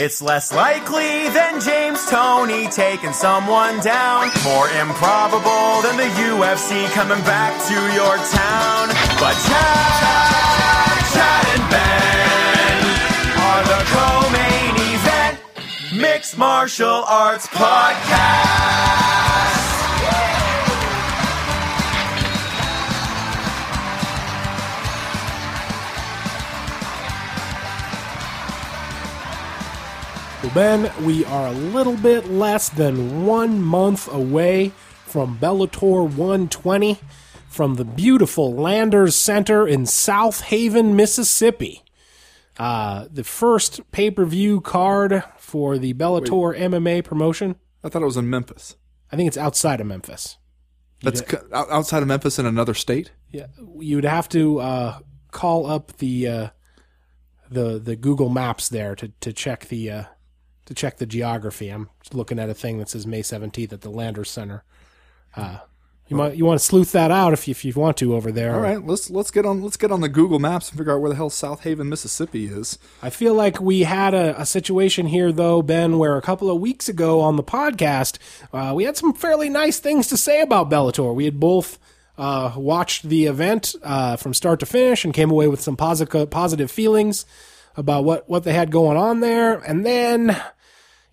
It's less likely than James Toney taking someone down. More improbable than the UFC coming back to your town. But Chad, Chad and Ben are the co-main event mixed martial arts podcast. Well, Ben, we are a little bit less than one month away from Bellator 120 from the beautiful Landers Center in Southaven, Mississippi. Uh, the first pay per view card for the Bellator MMA promotion. I thought it was in Memphis. I think it's outside of Memphis. That's outside of Memphis in another state. Yeah, you'd have to uh, call up the uh, the the Google Maps there to to check the uh, to check the geography. I'm looking at a thing that says May 17th at the Landers Center. Uh, you might you want to sleuth that out if you, if you want to over there. All right, let's let's get on let's get on the Google Maps and figure out where the hell Southaven, Mississippi is. I feel like we had a, a situation here, though, Ben, where a couple of weeks ago on the podcast, uh, we had some fairly nice things to say about Bellator. We had both uh, watched the event uh, from start to finish and came away with some positive positive feelings about what, what they had going on there. And then,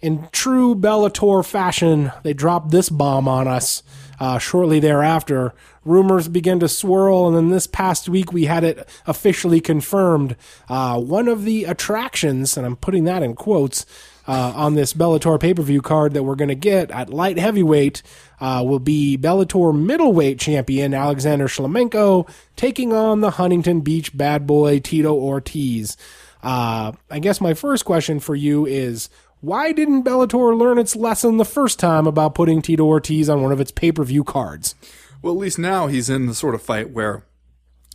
in true Bellator fashion, they dropped this bomb on us uh, shortly thereafter. Rumors began to swirl, and then this past week we had it officially confirmed. Uh, one of the attractions, and I'm putting that in quotes, uh, on this Bellator pay per view card that we're going to get at light heavyweight uh, will be Bellator middleweight champion Alexander Shlemenko taking on the Huntington Beach bad boy Tito Ortiz. Uh, I guess my first question for you is why didn't Bellator learn its lesson the first time about putting Tito Ortiz on one of its pay per view cards? Well, at least now he's in the sort of fight where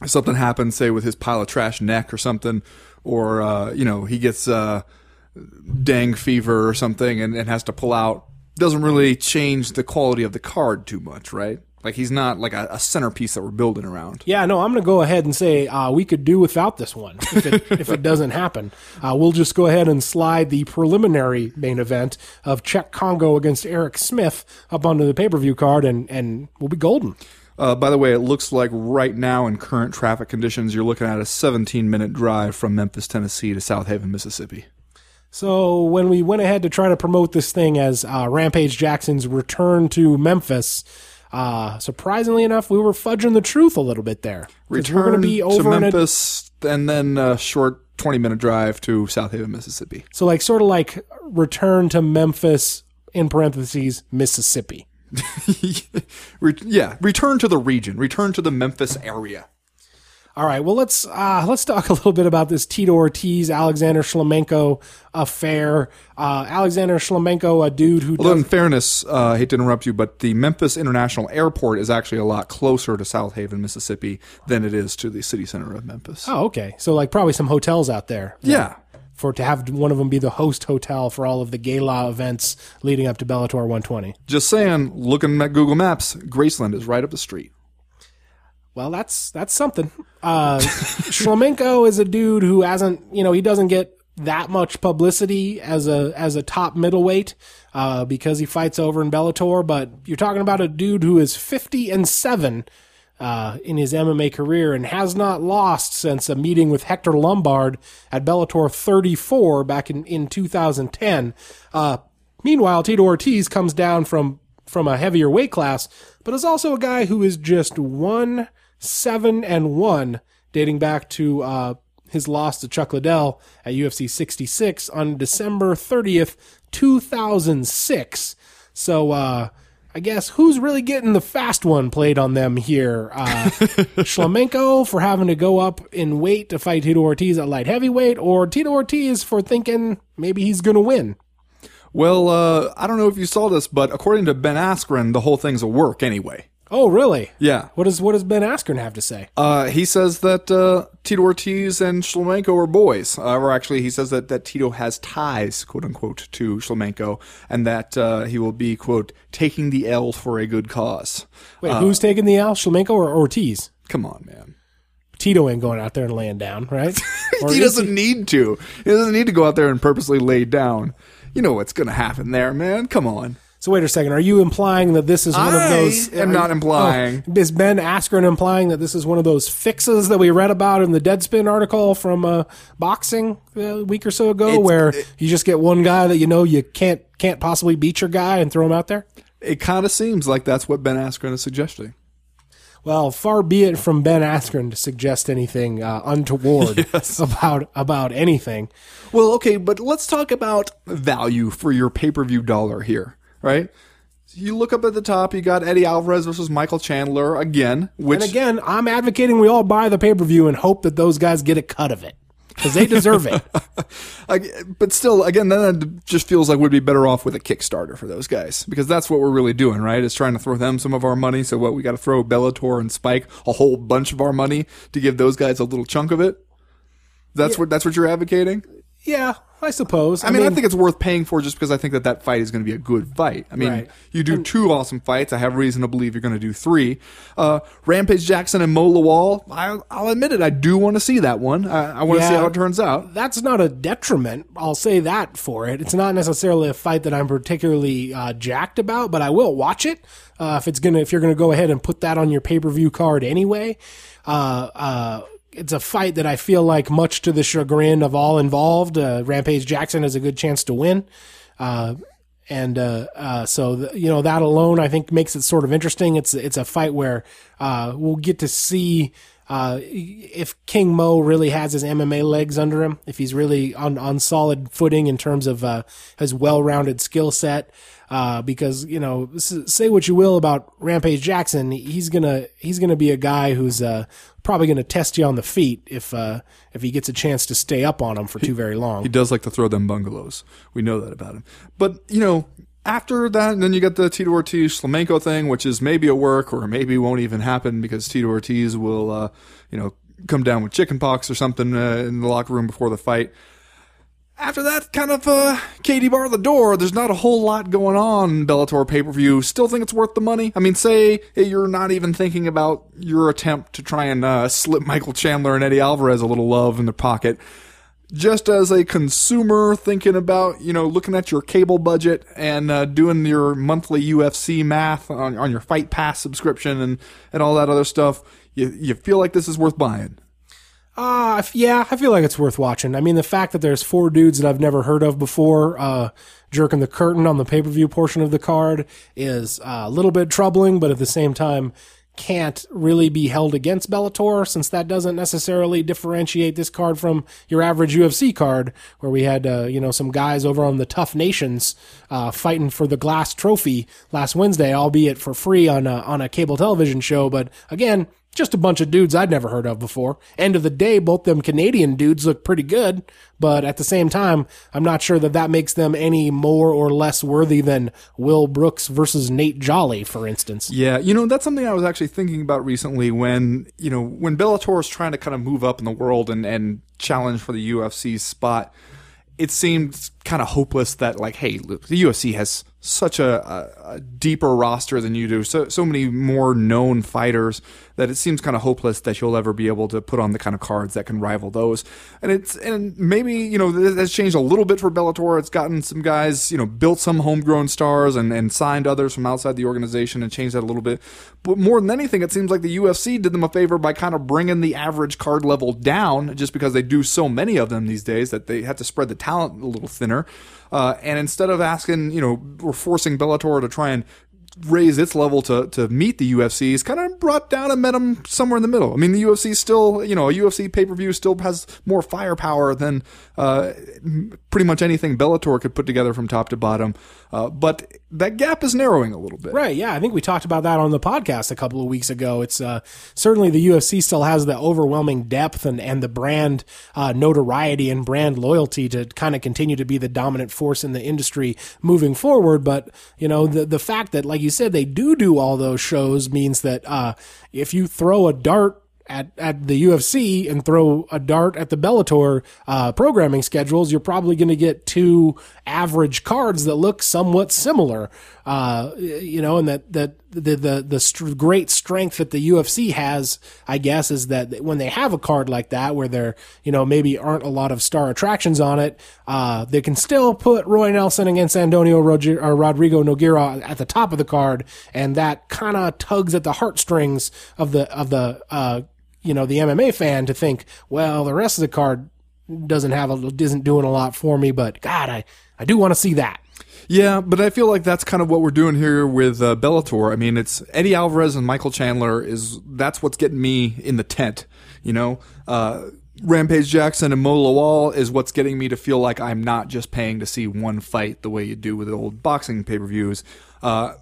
if something happens, say with his pile of trash neck or something, or uh, you know he gets uh, dang fever or something and, and has to pull out, doesn't really change the quality of the card too much, right? Like he's not like a, a centerpiece that we're building around. Yeah, no, I'm going to go ahead and say uh, we could do without this one if it, if it doesn't happen. Uh, we'll just go ahead and slide the preliminary main event of Cheick Kongo against Eric Smith up onto the pay per view card, and, and we'll be golden. Uh, by the way, it looks like right now in current traffic conditions, you're looking at a 17 minute drive from Memphis, Tennessee to Southaven, Mississippi. So when we went ahead to try to promote this thing as uh, Rampage Jackson's return to Memphis, uh, surprisingly enough, we were fudging the truth a little bit there. Return to be to over a, Memphis, and then a short 20 minute drive to Southaven, Mississippi. so like sort of like return to Memphis in parentheses Mississippi. Yeah, return to the region, return to the Memphis area. All right, well let's uh, let's talk a little bit about this Tito Ortiz Alexander Shlemenko affair. Uh, Alexander Shlemenko, a dude who Although, does, in fairness, uh, I hate to interrupt you, but the Memphis International Airport is actually a lot closer to Southaven, Mississippi than it is to the city center of Memphis. oh okay, so like probably some hotels out there. yeah. for to have one of them be the host hotel for all of the gala events leading up to Bellator 120. Just saying, looking at Google Maps, Graceland is right up the street. Well, that's that's something. Uh, is a dude who hasn't, you know, he doesn't get that much publicity as a as a top middleweight uh, because he fights over in Bellator. But you're talking about a dude who is 50 and seven. Uh, in his MMA career and has not lost since a meeting with Hector Lombard at Bellator 34 back in, in 2010. Uh, meanwhile, Tito Ortiz comes down from from a heavier weight class, but is also a guy who is just one seven and one, dating back to uh, his loss to Chuck Liddell at UFC 66 on December 30th, 2006. So, uh, I guess who's really getting the fast one played on them here? Uh, Shlemenko for having to go up in weight to fight Tito Ortiz at light heavyweight, or Tito Ortiz for thinking maybe he's going to win? Well, uh, I don't know if you saw this, but according to Ben Askren, the whole thing's a work anyway. Oh, really? Yeah. What does what does Ben Askren have to say? Uh, he says that uh, Tito Ortiz and Shlemenko are boys. Uh, or actually, he says that, that Tito has ties, quote unquote, to Shlemenko, and that uh, he will be, quote, taking the L for a good cause. Wait, who's taking the L, Shlemenko or Ortiz? Come on, man. Tito ain't going out there and laying down, right? He doesn't need to. He doesn't need to go out there and purposely lay down. You know what's going to happen there, man. Come on. So wait a second. Are you implying that this is one I of those? I'm not implying. Oh, is Ben Askren implying that this is one of those fixes that we read about in the Deadspin article from uh, boxing a week or so ago, It's- where it- you just get one guy that you know you can't can't possibly beat your guy and throw him out there? It kind of seems like that's what Ben Askren is suggesting. Well, far be it from Ben Askren to suggest anything uh, untoward about about anything. Well, okay, but let's talk about value for your pay per view dollar here, right? You look up at the top, you got Eddie Alvarez versus Michael Chandler again, which And again, I'm advocating we all buy the pay per view and hope that those guys get a cut of it because they deserve it. Like, but still, again, then it just feels like we'd be better off with a Kickstarter for those guys because that's what we're really doing, right? Is trying to throw them some of our money. So what we got to throw Bellator and Spike a whole bunch of our money to give those guys a little chunk of it. That's what that's what you're advocating. Yeah, I suppose. I mean, I think it's worth paying for just because I think that that fight is going to be a good fight. I mean, Right. you do two awesome fights. I have reason to believe you're going to do three. Uh, Rampage Jackson and Mo Lawal. I, I'll admit it. I do want to see that one. I, I want to see how it turns out. that's not a detriment. I'll say that for it. It's not necessarily a fight that I'm particularly uh, jacked about, but I will watch it uh, if it's gonna. If you're gonna go ahead and put that on your pay per view card anyway. Uh, uh, it's a fight that I feel like, much to the chagrin of all involved, uh, Rampage Jackson has a good chance to win. Uh, and uh, uh, so the, you know that alone, I think, makes it sort of interesting. It's it's a fight where uh, we'll get to see uh, if King Mo really has his MMA legs under him, if he's really on on solid footing in terms of his well rounded skill set. Uh, because you know, s- say what you will about Rampage Jackson, he's gonna he's gonna be a guy who's uh, probably gonna test you on the feet if uh, if he gets a chance to stay up on him for too very long. He does like to throw them bungalows. We know that about him. But, you know, after that, and then you get the Tito Ortiz Flamenco thing, which is maybe a work or maybe won't even happen because Tito Ortiz will, uh, you know, come down with chickenpox or something uh, in the locker room before the fight. After that, kind of, uh, Katie bar the door. There's not a whole lot going on Bellator pay per view. Still think it's worth the money. I mean, say you're not even thinking about your attempt to try and uh, slip Michael Chandler and Eddie Alvarez a little love in their pocket just as a consumer thinking about you know looking at your cable budget and uh, doing your monthly UFC math on, on your Fight Pass subscription and and all that other stuff, you you feel like this is worth buying. Uh, yeah, I feel like it's worth watching. I mean, the fact that there's four dudes that I've never heard of before, uh, jerking the curtain on the pay per view portion of the card is uh, a little bit troubling, but at the same time, can't really be held against Bellator since that doesn't necessarily differentiate this card from your average UFC card where we had, uh, you know, some guys over on the TUF Nations, uh, fighting for the glass trophy last Wednesday, albeit for free on a, on a cable television show. But again, just a bunch of dudes I'd never heard of before. End of the day, both them Canadian dudes look pretty good, but at the same time, I'm not sure that that makes them any more or less worthy than Will Brooks versus Nate Jolly, for instance. Yeah, you know that's something I was actually thinking about recently when you know when Bellator is trying to kind of move up in the world and and challenge for the UFC's spot. It seemed kind of hopeless that like, hey, look, the UFC has such a, a, a deeper roster than you do, so so many more known fighters that it seems kind of hopeless that you'll ever be able to put on the kind of cards that can rival those. And it's and maybe you know th- that's changed a little bit for Bellator. It's gotten some guys, you know, built some homegrown stars and and signed others from outside the organization and changed that a little bit. But more than anything, it seems like the UFC did them a favor by kind of bringing the average card level down, just because they do so many of them these days that they have to spread the talent a little thinner. Uh, and instead of asking, you know, we're forcing Bellator to try and raise its level to, to meet the UFC, it's kind of brought down and met them somewhere in the middle. I mean, the UFC still, you know, a UFC pay per view still has more firepower than uh, pretty much anything Bellator could put together from top to bottom. Uh, but that gap is narrowing a little bit. Right, yeah, I think we talked about that on the podcast a couple of weeks ago. It's uh, certainly the UFC still has the overwhelming depth and, and the brand uh, notoriety and brand loyalty to kind of continue to be the dominant force in the industry moving forward. But you know, the the fact that, like you said, they do do all those shows means that uh, if you throw a dart at, at the UFC and throw a dart at the Bellator uh, programming schedules, you're probably going to get two average cards that look somewhat similar. Uh, you know, and that that the the the st- great strength that the UFC has, I guess, is that when they have a card like that where there, you know, maybe aren't a lot of star attractions on it, uh, they can still put Roy Nelson against Antonio Roger, or Rodrigo Nogueira at the top of the card, and that kind of tugs at the heartstrings of the of the uh, you know the MMA fan to think, well, the rest of the card doesn't have a isn't doing a lot for me, but God, I I do want to see that. Yeah, but I feel like that's kind of what we're doing here with uh, Bellator. I mean, it's Eddie Alvarez and Michael Chandler is that's what's getting me in the tent. You know, uh, Rampage Jackson and Mo Lawal is what's getting me to feel like I'm not just paying to see one fight the way you do with the old boxing pay per views. Uh,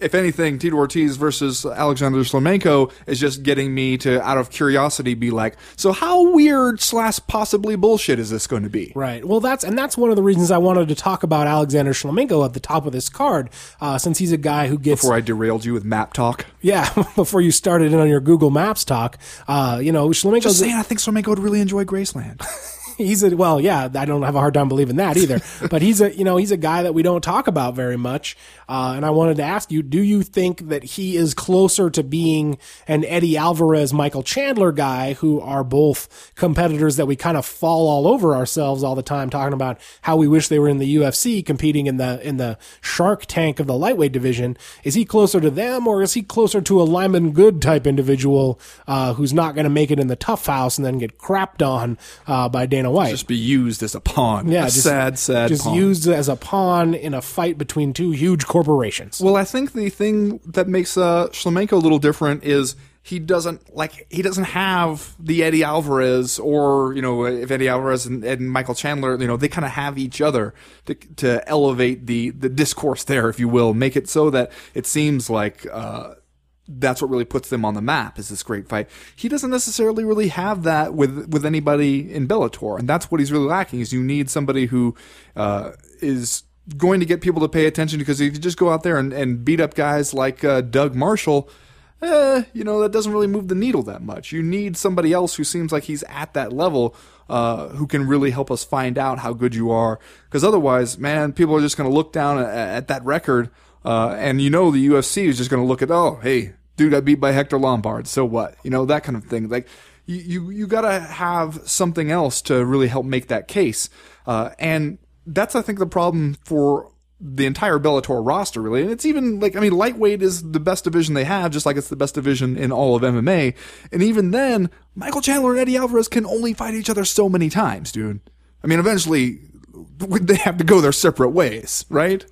if anything, Tito Ortiz versus Alexander Shlemenko is just getting me to, out of curiosity, be like, so how weird slash possibly bullshit is this going to be? Right. Well, that's and that's one of the reasons I wanted to talk about Alexander Shlemenko at the top of this card, uh, since he's a guy who gets Before I derailed you with map talk. yeah before you started in on your Google Maps talk. Uh, you know, Just Shlemenko's saying, I think Shlemenko would really enjoy Graceland. he's a well, yeah, I don't have a hard time believing that either. but he's a you know he's a guy that we don't talk about very much. Uh, and I wanted to ask you, do you think that he is closer to being an Eddie Alvarez, Michael Chandler guy, who are both competitors that we kind of fall all over ourselves all the time, talking about how we wish they were in the UFC, competing in the in the Shark Tank of the lightweight division? Is he closer to them, or is he closer to a Lyman Good type individual uh, who's not going to make it in the tough house and then get crapped on uh, by Dana White? just be used as a pawn. Yeah, a just- sad, sad just pawn. used as a pawn in a fight between two huge corporations. Well, I think the thing that makes uh, Shlemenko a little different is he doesn't like he doesn't have the Eddie Alvarez or you know if Eddie Alvarez and, and Michael Chandler you know they kind of have each other to, to elevate the the discourse there if you will make it so that it seems like uh, that's what really puts them on the map is this great fight. He doesn't necessarily really have that with with anybody in Bellator, and that's what he's really lacking. Is you need somebody who uh, is going to get people to pay attention because if you just go out there and, and beat up guys like uh, Doug Marshall, eh, you know that doesn't really move the needle that much. You need somebody else who seems like he's at that level. Uh, who can really help us find out how good you are? Because otherwise, man, people are just going to look down at, at that record uh, and you know the UFC is just going to look at, oh, hey, dude got beat by Hector Lombard, so what? You know that kind of thing. Like you, you, you got to have something else to really help make that case. Uh, and that's, I think, the problem for the entire Bellator roster, really. And it's even like, I mean, lightweight is the best division they have, just like it's the best division in all of MMA. And even then, Michael Chandler and Eddie Alvarez can only fight each other so many times, dude. I mean, eventually they have to go their separate ways, right?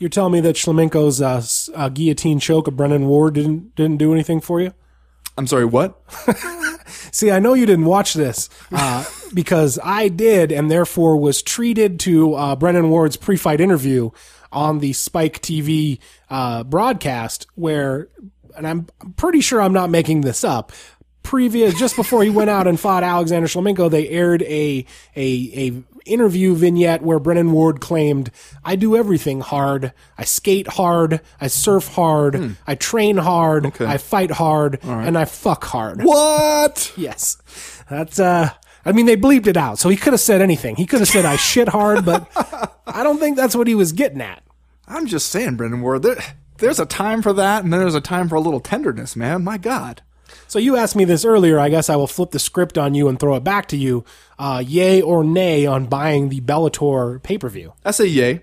You're telling me that Shlemenko's uh, uh, guillotine choke of Brennan Ward didn't didn't do anything for you? I'm sorry, what? See, I know you didn't watch this uh, because I did, and therefore was treated to uh, Brennan Ward's pre-fight interview on the Spike TV uh, broadcast, where, and I'm pretty sure I'm not making this up. Previous, just before he went out and fought Alexander Shlemenko, they aired a a a interview vignette where Brennan Ward claimed, "I do everything hard. I skate hard. I surf hard. I train hard. I fight hard, and I fuck hard." What? Yes. That's uh I mean they bleeped it out. So he could have said anything. He could have said I shit hard, but I don't think that's what he was getting at. I'm just saying, Brendan Ward, there, there's a time for that, and then there's a time for a little tenderness, man. My God. So you asked me this earlier. I guess I will flip the script on you and throw it back to you. Uh yay or nay on buying the Bellator pay-per-view. I say yay,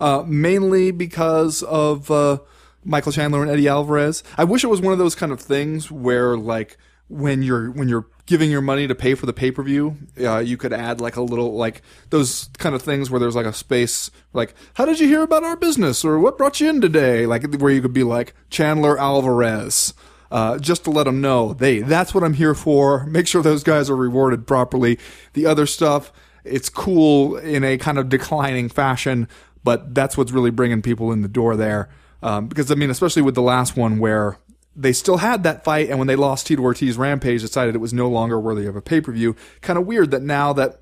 uh, mainly because of uh, Michael Chandler and Eddie Alvarez. I wish it was one of those kind of things where, like, when you're when you're giving your money to pay for the pay per view, uh, you could add like a little like those kind of things where there's like a space like, "How did you hear about our business?" or "What brought you in today?" Like where you could be like Chandler Alvarez. Uh, just to let them know, they that's what I'm here for. Make sure those guys are rewarded properly. The other stuff, it's cool in a kind of declining fashion, but that's what's really bringing people in the door there. Um, because I mean, especially with the last one where they still had that fight, and when they lost Tito Ortiz, Rampage decided it was no longer worthy of a pay per view. Kind of weird that now that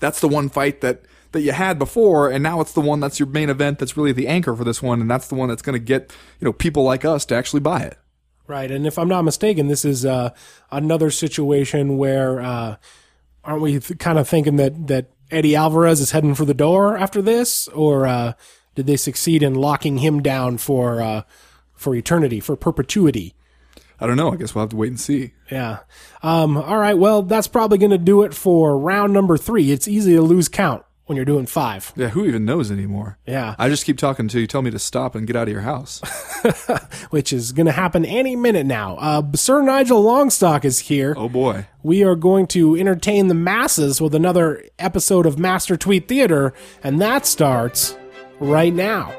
that's the one fight that that you had before, and now it's the one that's your main event. That's really the anchor for this one, and that's the one that's going to get you know people like us to actually buy it. Right. And if I'm not mistaken, this is uh another situation where uh aren't we th- kind of thinking that that Eddie Alvarez is heading for the door after this or uh did they succeed in locking him down for uh for eternity, for perpetuity. I don't know. I guess we'll have to wait and see. Yeah. Um, all right. Well, that's probably going to do it for round number three. It's easy to lose count when you're doing five. Yeah, who even knows anymore? Yeah. I just keep talking until you tell me to stop and get out of your house. Which is going to happen any minute now. Uh, Sir Nigel Longstock is here. oh boy. We are going to entertain the masses with another episode of Master Tweet Theater, and that starts right now.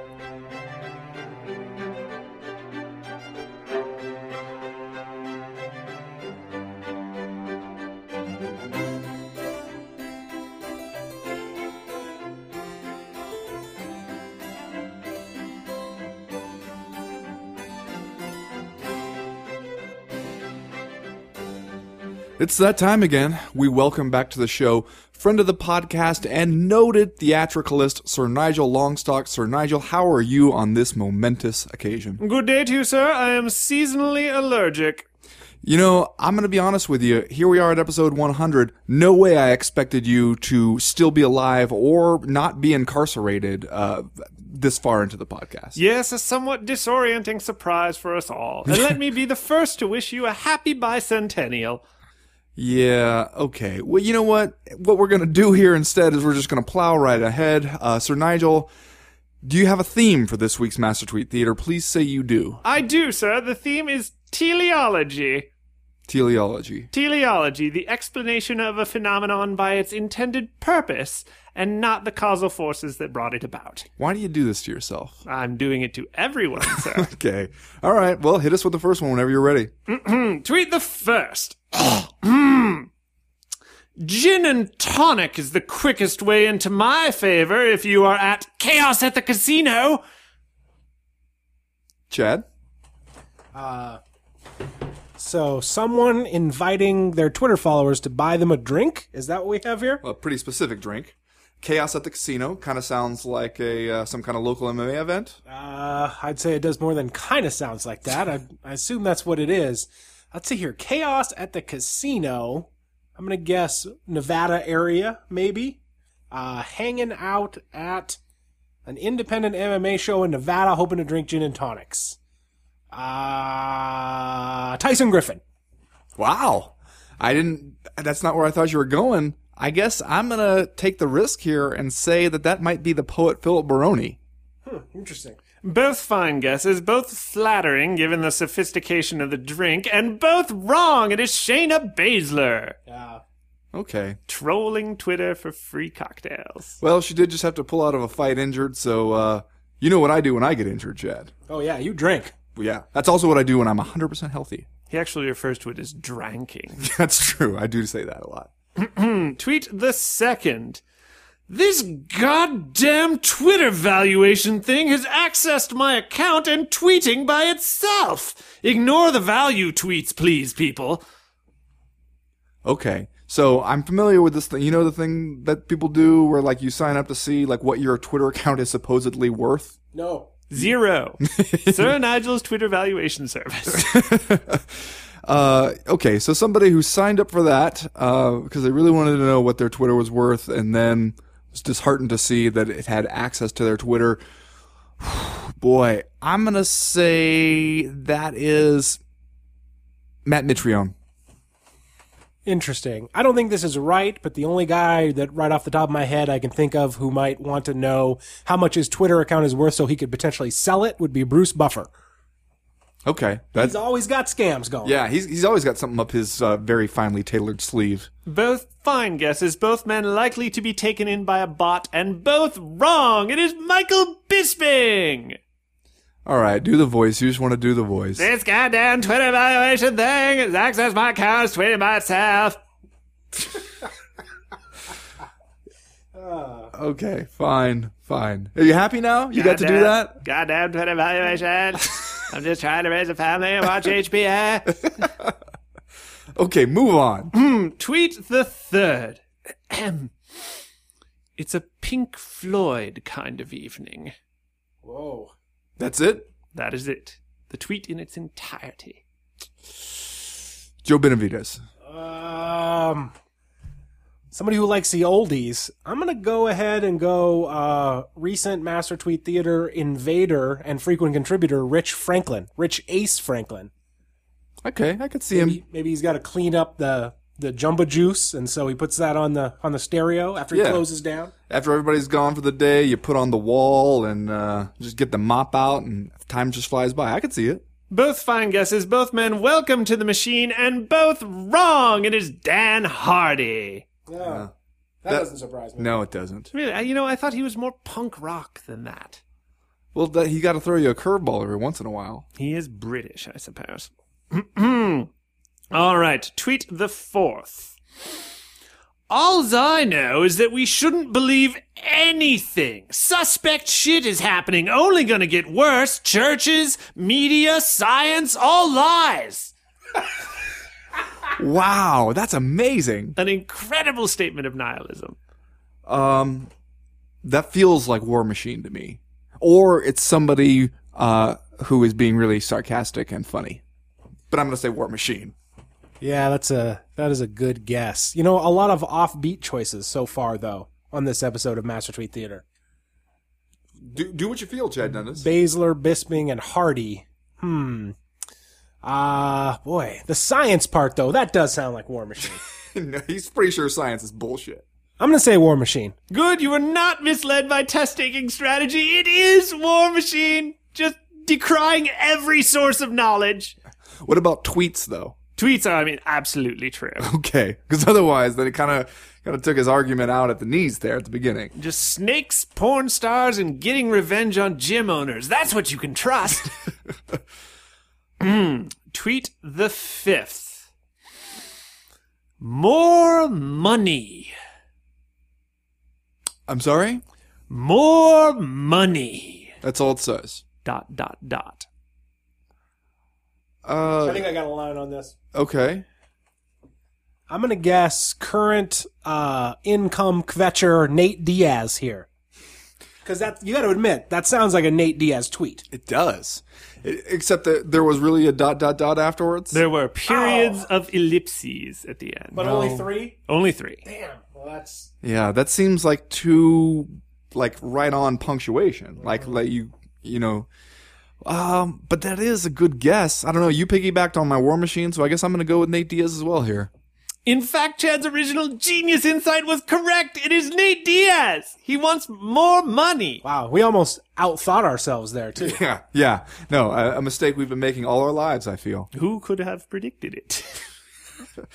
It's that time again. We welcome back to the show friend of the podcast and noted theatricalist Sir Nigel Longstock. Sir Nigel, how are you on this momentous occasion? Good day to you, sir. I am seasonally allergic. You know, I'm going to be honest with you. Here we are at episode 100. No way I expected you to still be alive or not be incarcerated uh, this far into the podcast. Yes, a somewhat disorienting surprise for us all. And let me be the first to wish you a happy bicentennial. Yeah, okay. Well, you know what? What we're going to do here instead is we're just going to plow right ahead. Uh, Sir Nigel, do you have a theme for this week's Master Tweet Theater? Please say you do. I do, sir. The theme is teleology. Teleology. Teleology, the explanation of a phenomenon by its intended purpose and not the causal forces that brought it about. Why do you do this to yourself? I'm doing it to everyone, sir. Okay. All right. Well, hit us with the first one whenever you're ready. Tweet the first. Mm. Gin and tonic is the quickest way into my favor if you are at Chaos at the Casino. Chad? So, someone inviting their Twitter followers to buy them a drink? Is that what we have here? A pretty specific drink. Chaos at the Casino kind of sounds like a uh, some kind of local MMA event. Uh, I'd say it does more than kind of sounds like that. I, I assume that's what it is. Let's see here. Chaos at the casino. I'm going to guess Nevada area, maybe. Uh, hanging out at an independent MMA show in Nevada, hoping to drink gin and tonics. Uh, Tyson Griffin. Wow. I didn't. That's not where I thought you were going. I guess I'm gonna take the risk here and say that that might be the poet Philip Baroni. Hmm, interesting. Both fine guesses, both flattering given the sophistication of the drink, and both wrong. It is Shayna Baszler. Uh, Okay. Trolling Twitter for free cocktails. Well, she did just have to pull out of a fight injured, so uh, you know what I do when I get injured, Chad. oh, yeah, you drink. Well, yeah, that's also what I do when I'm 100% healthy. He actually refers to it as dranking. That's true. I do say that a lot. Tweet the second. This goddamn Twitter valuation thing has accessed my account and tweeting by itself. Ignore the value tweets, please, people. Okay. So I'm familiar with this thing. You know the thing that people do where like you sign up to see like what your Twitter account is supposedly worth? No. Zero. Sir Nigel's Twitter valuation service. Uh, okay, so somebody who signed up for that uh, because they really wanted to know what their Twitter was worth, and then was disheartened to see that it had access to their Twitter. Boy, I'm gonna say that is Matt Mitrione. Interesting. I don't think this is right, but the only guy that right off the top of my head I can think of who might want to know how much his Twitter account is worth so he could potentially sell it would be Bruce Buffer. Okay, that's He's always got scams going. yeah. He's he's always got something up his uh, very finely tailored sleeve. both fine guesses, both men likely to be taken in by a bot, and both wrong. It is Michael Bisping. All right, do the voice. You just want to do the voice. This goddamn Twitter valuation thing has accessed my account, it's tweeting by. Okay, fine, fine. Are you happy now? You got to do that? Goddamn Twitter valuation. I'm just trying to raise a family and watch HBA. Okay, move on. Hmm, tweet the third. Ahem. it's a Pink Floyd kind of evening. Whoa. That's it. That is it. The tweet in its entirety. Joe Benavidez. Um. somebody who likes the oldies, I'm gonna go ahead and go uh, recent Master Tweet Theater invader and frequent contributor Rich Franklin, Rich Ace Franklin. Okay, I could see him. Maybe, maybe he's got to clean up the the Jamba Juice, and so he puts that on the on the stereo after he Yeah. closes down. After everybody's gone for the day, you put on the wall and uh, just get the mop out, and time just flies by. I could see it. Both fine guesses, both men welcome to the machine, and both wrong. It is Dan Hardy. Yeah, that, That- doesn't surprise me. No, it doesn't. Really, I- you know, I thought he was more punk rock than that. Well, that, he got to throw you a curveball every once in a while. He is British, I suppose. All right, tweet the fourth. Alls I know is that we shouldn't believe anything. Suspect shit is happening, only gonna get worse. Churches, media, science, all lies. Wow, that's amazing. An incredible statement of nihilism. Um, that feels like War Machine to me, or it's somebody uh, who is being really sarcastic and funny. But I'm to say War Machine. Yeah, that's a that is a good guess. You know, a lot of offbeat choices so far, though, on this episode of Master Tweet Theater. Do do what you feel, Chad Dennis. Baszler, Bisping, and Hardy. Hmm. Ah, boy, the science part though, that does sound like War Machine. no, he's pretty sure science is bullshit. I'm gonna say War Machine. Good, you were not misled by test taking strategy. It is War Machine. Just decrying every source of knowledge. What about tweets though? Tweets are, I mean, absolutely true. Okay, because otherwise, then it kind of kind of took his argument out at the knees there at the beginning. Just snakes, porn stars, and getting revenge on gym owners. That's what you can trust. Mm. Tweet the fifth. More money. I'm sorry. More money. That's all it says. Dot, dot, dot. Uh, think I got a line on this. okay. I'm gonna guess current uh, income kvetcher Nate Diaz here. Because that you got to admit that sounds like a Nate Diaz tweet. It does, I- except that there was really a dot dot dot afterwards. There were periods of ellipses at the end. But only three. Only three. Damn. Well, that's Yeah, that seems like too like right on punctuation. Like let you you know. Um, but that is a good guess. I don't know. You piggybacked on my War Machine, so I guess I'm gonna go with Nate Diaz as well here. In fact, Chad's original genius insight was correct. It is Nate Diaz. He wants more money. wow. We almost outthought ourselves there too. Yeah, yeah. No, a, a mistake we've been making all our lives. I feel. Who could have predicted it?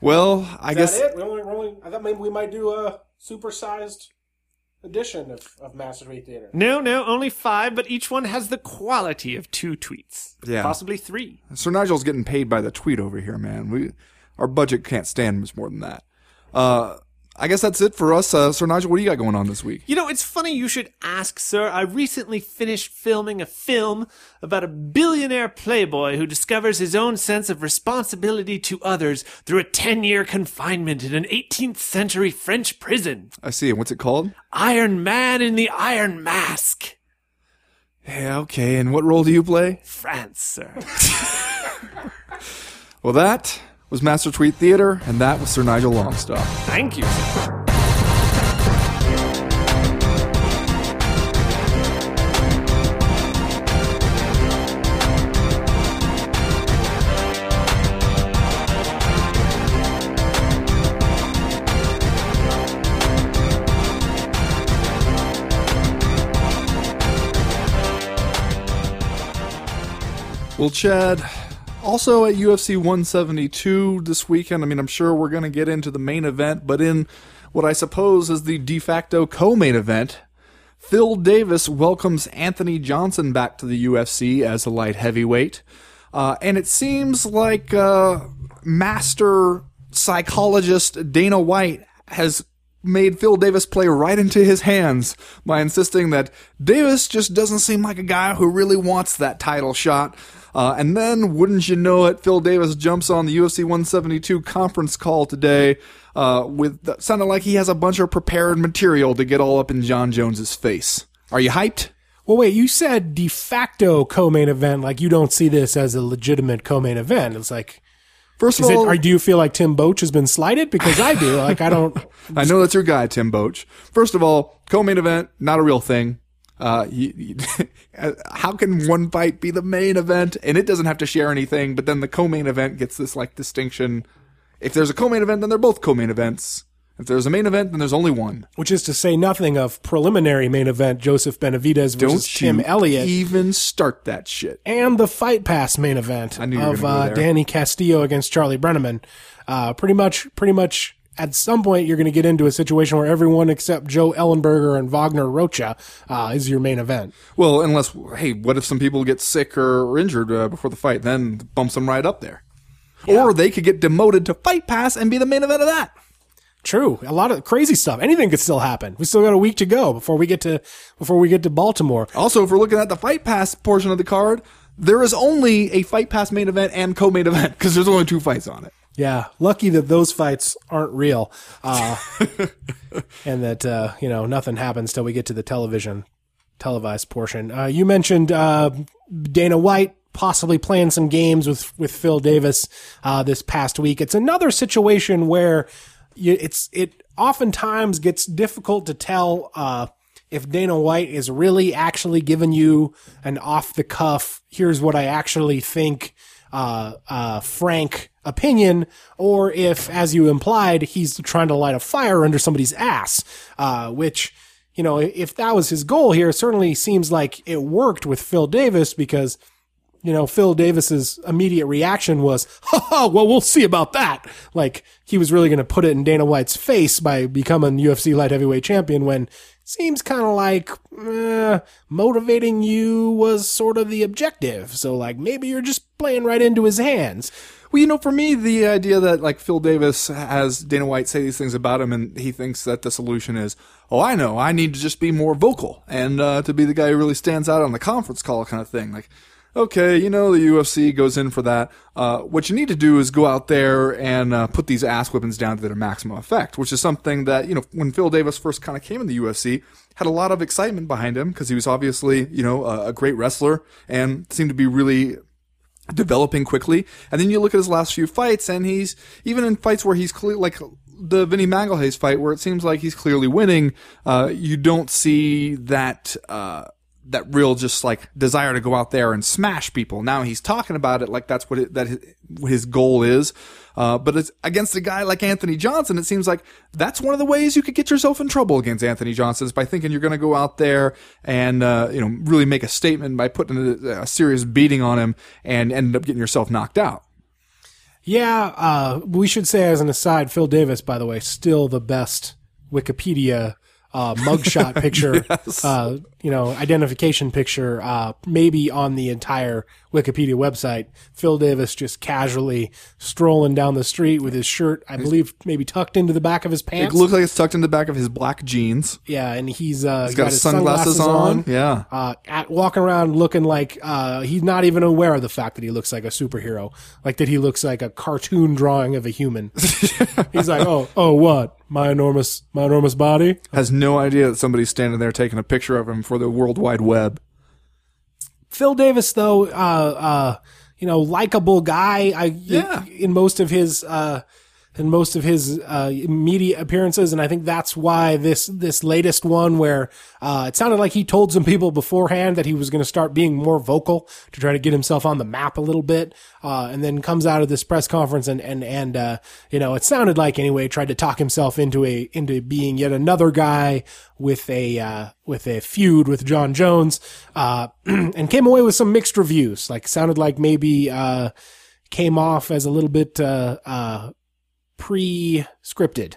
Well, I Is guess that it? We only, we're only, I thought maybe we might do a supersized edition of, of Master Tweet Theater. no, no, only five, but each one has the quality of two tweets. Yeah. Possibly three. Sir Nigel's getting paid by the tweet over here, man. We our budget can't stand much more than that. Uh, I guess that's it for us. Uh, Sir Nigel, what do you got going on this week? You know, it's funny you should ask, sir. I recently finished filming a film about a billionaire playboy who discovers his own sense of responsibility to others through a 10 year confinement in an 18th century French prison. I see. What's it called? Iron Man in the Iron Mask. Yeah, okay. And what role do you play? France, sir. Well, that was Master Tweet Theater, and that was Sir Nigel Longstaff. Thank you. Well, Chad, also at UFC 172 this weekend, I mean, I'm sure we're going to get into the main event, but in what I suppose is the de facto co main event, Phil Davis welcomes Anthony Johnson back to the UFC as a light heavyweight. Uh, and it seems like uh, master psychologist Dana White has made Phil Davis play right into his hands by insisting that Davis just doesn't seem like a guy who really wants that title shot. Uh, and then, wouldn't you know it, Phil Davis jumps on the UFC 172 conference call today uh, with sounded like he has a bunch of prepared material to get all up in Jon Jones's face. Are you hyped? Well, wait, you said de facto co-main event, like you don't see this as a legitimate co-main event. It's like, First of Is it, all, or do you feel like Tim Boetsch has been slighted? Because I do. Like I don't. I know that's your guy, Tim Boetsch. First of all, co-main event, not a real thing. Uh, you, you- how can one fight be the main event and it doesn't have to share anything, but then the co-main event gets this like distinction? If there's a co-main event, then they're both co-main events. If there's a main event, then there's only one. Which is to say nothing of preliminary main event Joseph Benavidez versus Don't Tim Elliott. even start that shit. and the Fight Pass main event I knew you were of uh. Danny Castillo against Charlie Brenneman. Uh, pretty much, pretty much. At some point, you're going to get into a situation where everyone except Joe Ellenberger and Wagner Rocha uh, is your main event. Well, unless, hey, what if some people get sick or, or injured uh, before the fight? Then bumps them right up there. Or they could get demoted to Fight Pass and be the main event of that. True, a lot of crazy stuff. Anything could still happen. We still got a week to go before we get to before we get to Baltimore. Also, if we're looking at the Fight Pass portion of the card, there is only a Fight Pass main event and co-main event because there's only two fights on it. Yeah, lucky that those fights aren't real, uh, and that uh, you know nothing happens till we get to the television televised portion. Uh, you mentioned uh, Dana White possibly playing some games with with Phil Davis uh, this past week. It's another situation where you, it's it oftentimes gets difficult to tell. Uh, if Dana White is really actually giving you an off the cuff, here's what I actually think, uh, uh, frank opinion, or if, as you implied, he's trying to light a fire under somebody's ass, uh, which, you know, if that was his goal here, certainly seems like it worked with Phil Davis because, you know, Phil Davis's immediate reaction was, ha ha, well, we'll see about that. Like, he was really going to put it in Dana White's face by becoming UFC light heavyweight champion when seems kind of like eh, motivating you was sort of the objective. So, like, maybe you're just playing right into his hands. Well, you know, for me, the idea that like Phil Davis has Dana White say these things about him, and he thinks that the solution is, oh, I know, I need to just be more vocal and uh, to be the guy who really stands out on the conference call, kind of thing. Like, okay, you know, the UFC goes in for that. Uh, what you need to do is go out there and uh, put these ass whippings down to their maximum effect, which is something that you know, when Phil Davis first kind of came in the UFC, had a lot of excitement behind him because he was obviously you know a, a great wrestler and seemed to be really developing quickly. And then you look at his last few fights, and he's even in fights where he's clear, like the Vinny Magalhães fight, where it seems like he's clearly winning. Uh, you don't see that. Uh, that real just like desire to go out there and smash people. Now he's talking about it like that's what it, that his, goal is. Uh, but it's against a guy like Anthony Johnson. It seems like that's one of the ways you could get yourself in trouble against Anthony Johnson is by thinking you're going to go out there and, uh, you know, really make a statement by putting a, a serious beating on him and end up getting yourself knocked out. Yeah, uh, we should say as an aside, Phil Davis, by the way, still the best Wikipedia uh, mugshot picture, uh, you know, identification picture, uh, maybe on the entire Wikipedia website. Phil Davis just casually strolling down the street with his shirt, I believe, maybe tucked into the back of his pants. It looks like it's tucked in the back of his black jeans. yeah, and he's, uh, He's got, his his sunglasses, on. Yeah. uh, at walking around looking like uh, he's not even aware of the fact that he looks like a superhero, like that he looks like a cartoon drawing of a human. he's like, oh, oh, what? My enormous, my enormous body. Has no idea that somebody's standing there taking a picture of him for the World Wide Web. Phil Davis, though, uh, uh, you know, likable guy. I Yeah. in most of his uh, in most of his uh, media appearances, and I think that's why this this latest one, where uh, it sounded like he told some people beforehand that he was going to start being more vocal to try to get himself on the map a little bit, uh, and then comes out of this press conference and and and uh, you know, it sounded like anyway tried to talk himself into a into being yet another guy with a uh, with a feud with Jon Jones, uh, and came away with some mixed reviews. Like sounded like maybe came off as a little bit uh, uh, pre-scripted.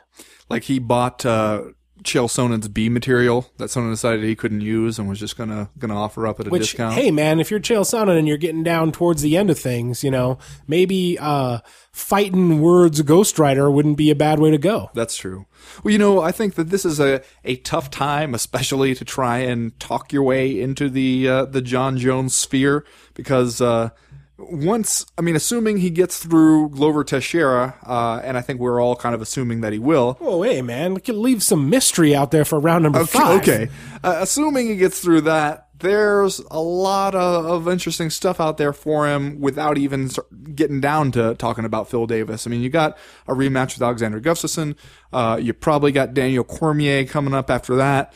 Like he bought uh, Chael Sonnen's B material that Sonnen decided he couldn't use and was just gonna gonna offer up at a Which, discount. hey man, if you're Chael Sonnen and you're getting down towards the end of things, you know, maybe uh, fighting words Ghost Rider wouldn't be a bad way to go. That's true. Well, you know, I think that this is a, a tough time, especially to try and talk your way into the uh, the Jon Jones sphere, because uh, once, I mean, assuming he gets through Glover Teixeira, uh, and I think we're all kind of assuming that he will. Oh, hey man, we could leave some mystery out there for round number five. Okay, uh, assuming he gets through that, there's a lot of, of interesting stuff out there for him without even getting down to talking about Phil Davis. I mean, you got a rematch with Alexander Gustafsson. Uh, you probably got Daniel Cormier coming up after that.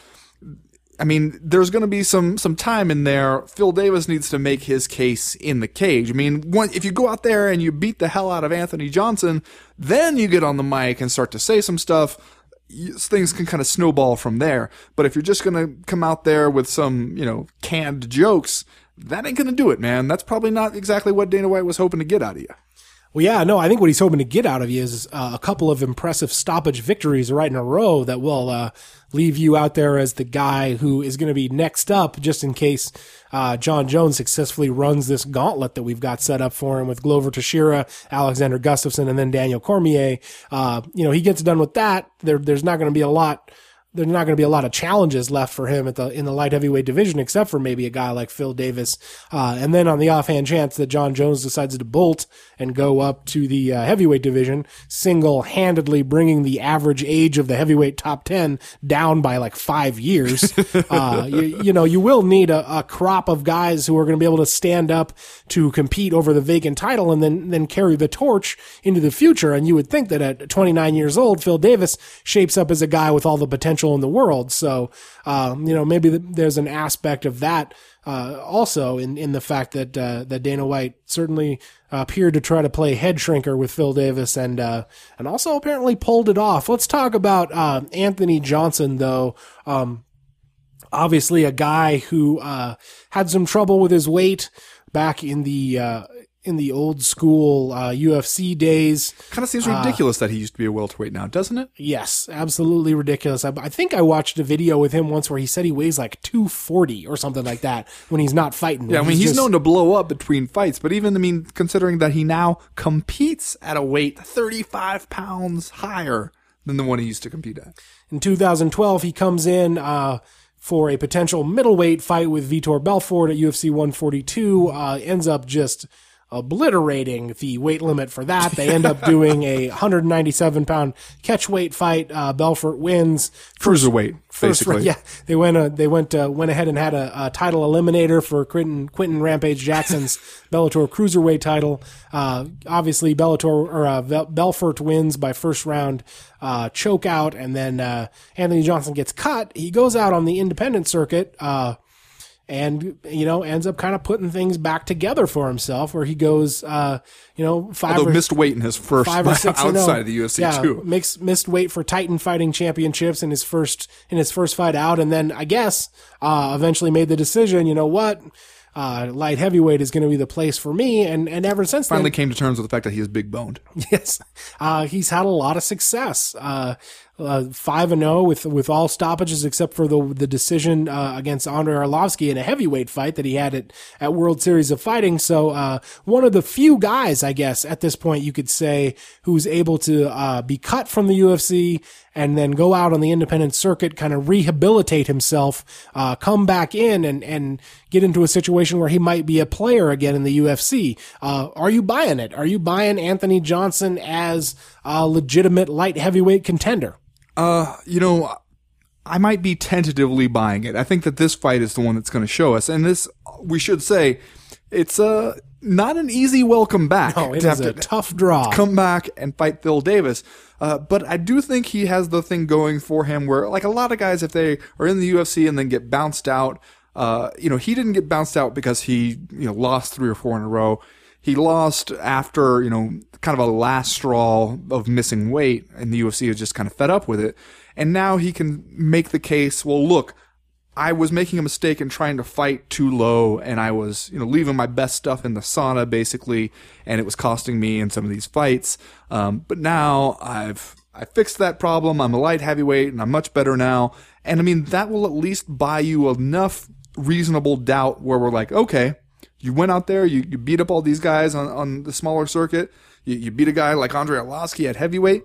I mean, there's going to be some some time in there. Phil Davis needs to make his case in the cage. I mean, if you go out there and you beat the hell out of Anthony Johnson, then you get on the mic and start to say some stuff. Things can kind of snowball from there. But if you're just going to come out there with some, you know, canned jokes, that ain't going to do it, man. That's probably not exactly what Dana White was hoping to get out of you. Well, yeah, no, I think what he's hoping to get out of you is uh, a couple of impressive stoppage victories right in a row that will uh, leave you out there as the guy who is going to be next up, just in case uh, Jon Jones successfully runs this gauntlet that we've got set up for him with Glover Teixeira, Alexander Gustafsson, and then Daniel Cormier. Uh, you know, he gets done with that. There, there's not going to be a lot there's not going to be a lot of challenges left for him at the in the light heavyweight division, except for maybe a guy like Phil Davis. Uh, and then on the offhand chance that Jon Jones decides to bolt and go up to the uh, heavyweight division, single handedly bringing the average age of the heavyweight top ten down by like five years. uh, you, you know, you will need a, a crop of guys who are going to be able to stand up to compete over the vacant title and then then carry the torch into the future. And you would think that at 29 years old, Phil Davis shapes up as a guy with all the potential in the world. So, um, you know, maybe there's an aspect of that uh, also in in the fact that uh, that Dana White certainly appeared to try to play head shrinker with Phil Davis and uh, and also apparently pulled it off. Let's talk about uh, Anthony Johnson though. Um, obviously a guy who uh, had some trouble with his weight back in the uh, in the old school uh, UFC days. Kind of seems ridiculous that he used to be a welterweight now, doesn't it? Yes, absolutely ridiculous. I, I think I watched a video with him once where he said he weighs like 240 or something like that when he's not fighting. Yeah, I mean, he's just- known to blow up between fights, but even, I mean, considering that he now competes at a weight 35 pounds higher than the one he used to compete at. In 2012, he comes in uh, for a potential middleweight fight with Vitor Belfort at UFC 142. Uh, ends up just obliterating the weight limit for that. They end up doing a 197 pound catch weight fight. Uh, Belfort wins. Cruiserweight, First, basically. yeah, they went. Uh, they went. Uh, went ahead and had a, a title eliminator for Quinton Quinton Rampage Jackson's Bellator cruiserweight title. Uh, obviously, Bellator or uh, Bel- Belfort wins by first round uh, choke out, and then uh, Anthony Johnson gets cut. He goes out on the independent circuit. Uh, and you know ends up kind of putting things back together for himself, where he goes, uh, you know, five Although or missed weight in his first five or six outside oh. of the UFC yeah, too. Mixed missed weight for Titan fighting championships in his first in his first fight out, and then I guess uh, eventually made the decision. You know what? Uh, light heavyweight is going to be the place for me, and and ever since then Finally then, came to terms with the fact that he is big boned. yes, uh, he's had a lot of success. Uh, five and zero with with all stoppages except for the the decision uh, against Andrei Arlovsky in a heavyweight fight that he had at at World Series of Fighting. So uh, one of the few guys, I guess, at this point you could say who's able to uh, be cut from the UFC and then go out on the independent circuit, kind of rehabilitate himself, uh, come back in and and get into a situation where he might be a player again in the UFC. Uh, are you buying it? Are you buying Anthony Johnson as a legitimate light heavyweight contender? You know, I might be tentatively buying it. I think that this fight is the one that's going to show us. And this, we should say, it's uh, not an easy welcome back. Oh, it to is have a to tough draw. come back and fight Phil Davis. Uh, but I do think he has the thing going for him where, like a lot of guys, if they are in the UFC and then get bounced out, uh, you know, he didn't get bounced out because he, you know, lost three or four in a row. He lost after, you know, kind of a last straw of missing weight, and the UFC was just kind of fed up with it. And now he can make the case, well, look, I was making a mistake in trying to fight too low, and I was, you know, leaving my best stuff in the sauna, basically, and it was costing me in some of these fights. Um, but now I've I fixed that problem. I'm a light heavyweight, and I'm much better now. And I mean, that will at least buy you enough reasonable doubt where we're like, okay, you went out there, you, you beat up all these guys on, on the smaller circuit. You, you beat a guy like Andrei Arlovsky at heavyweight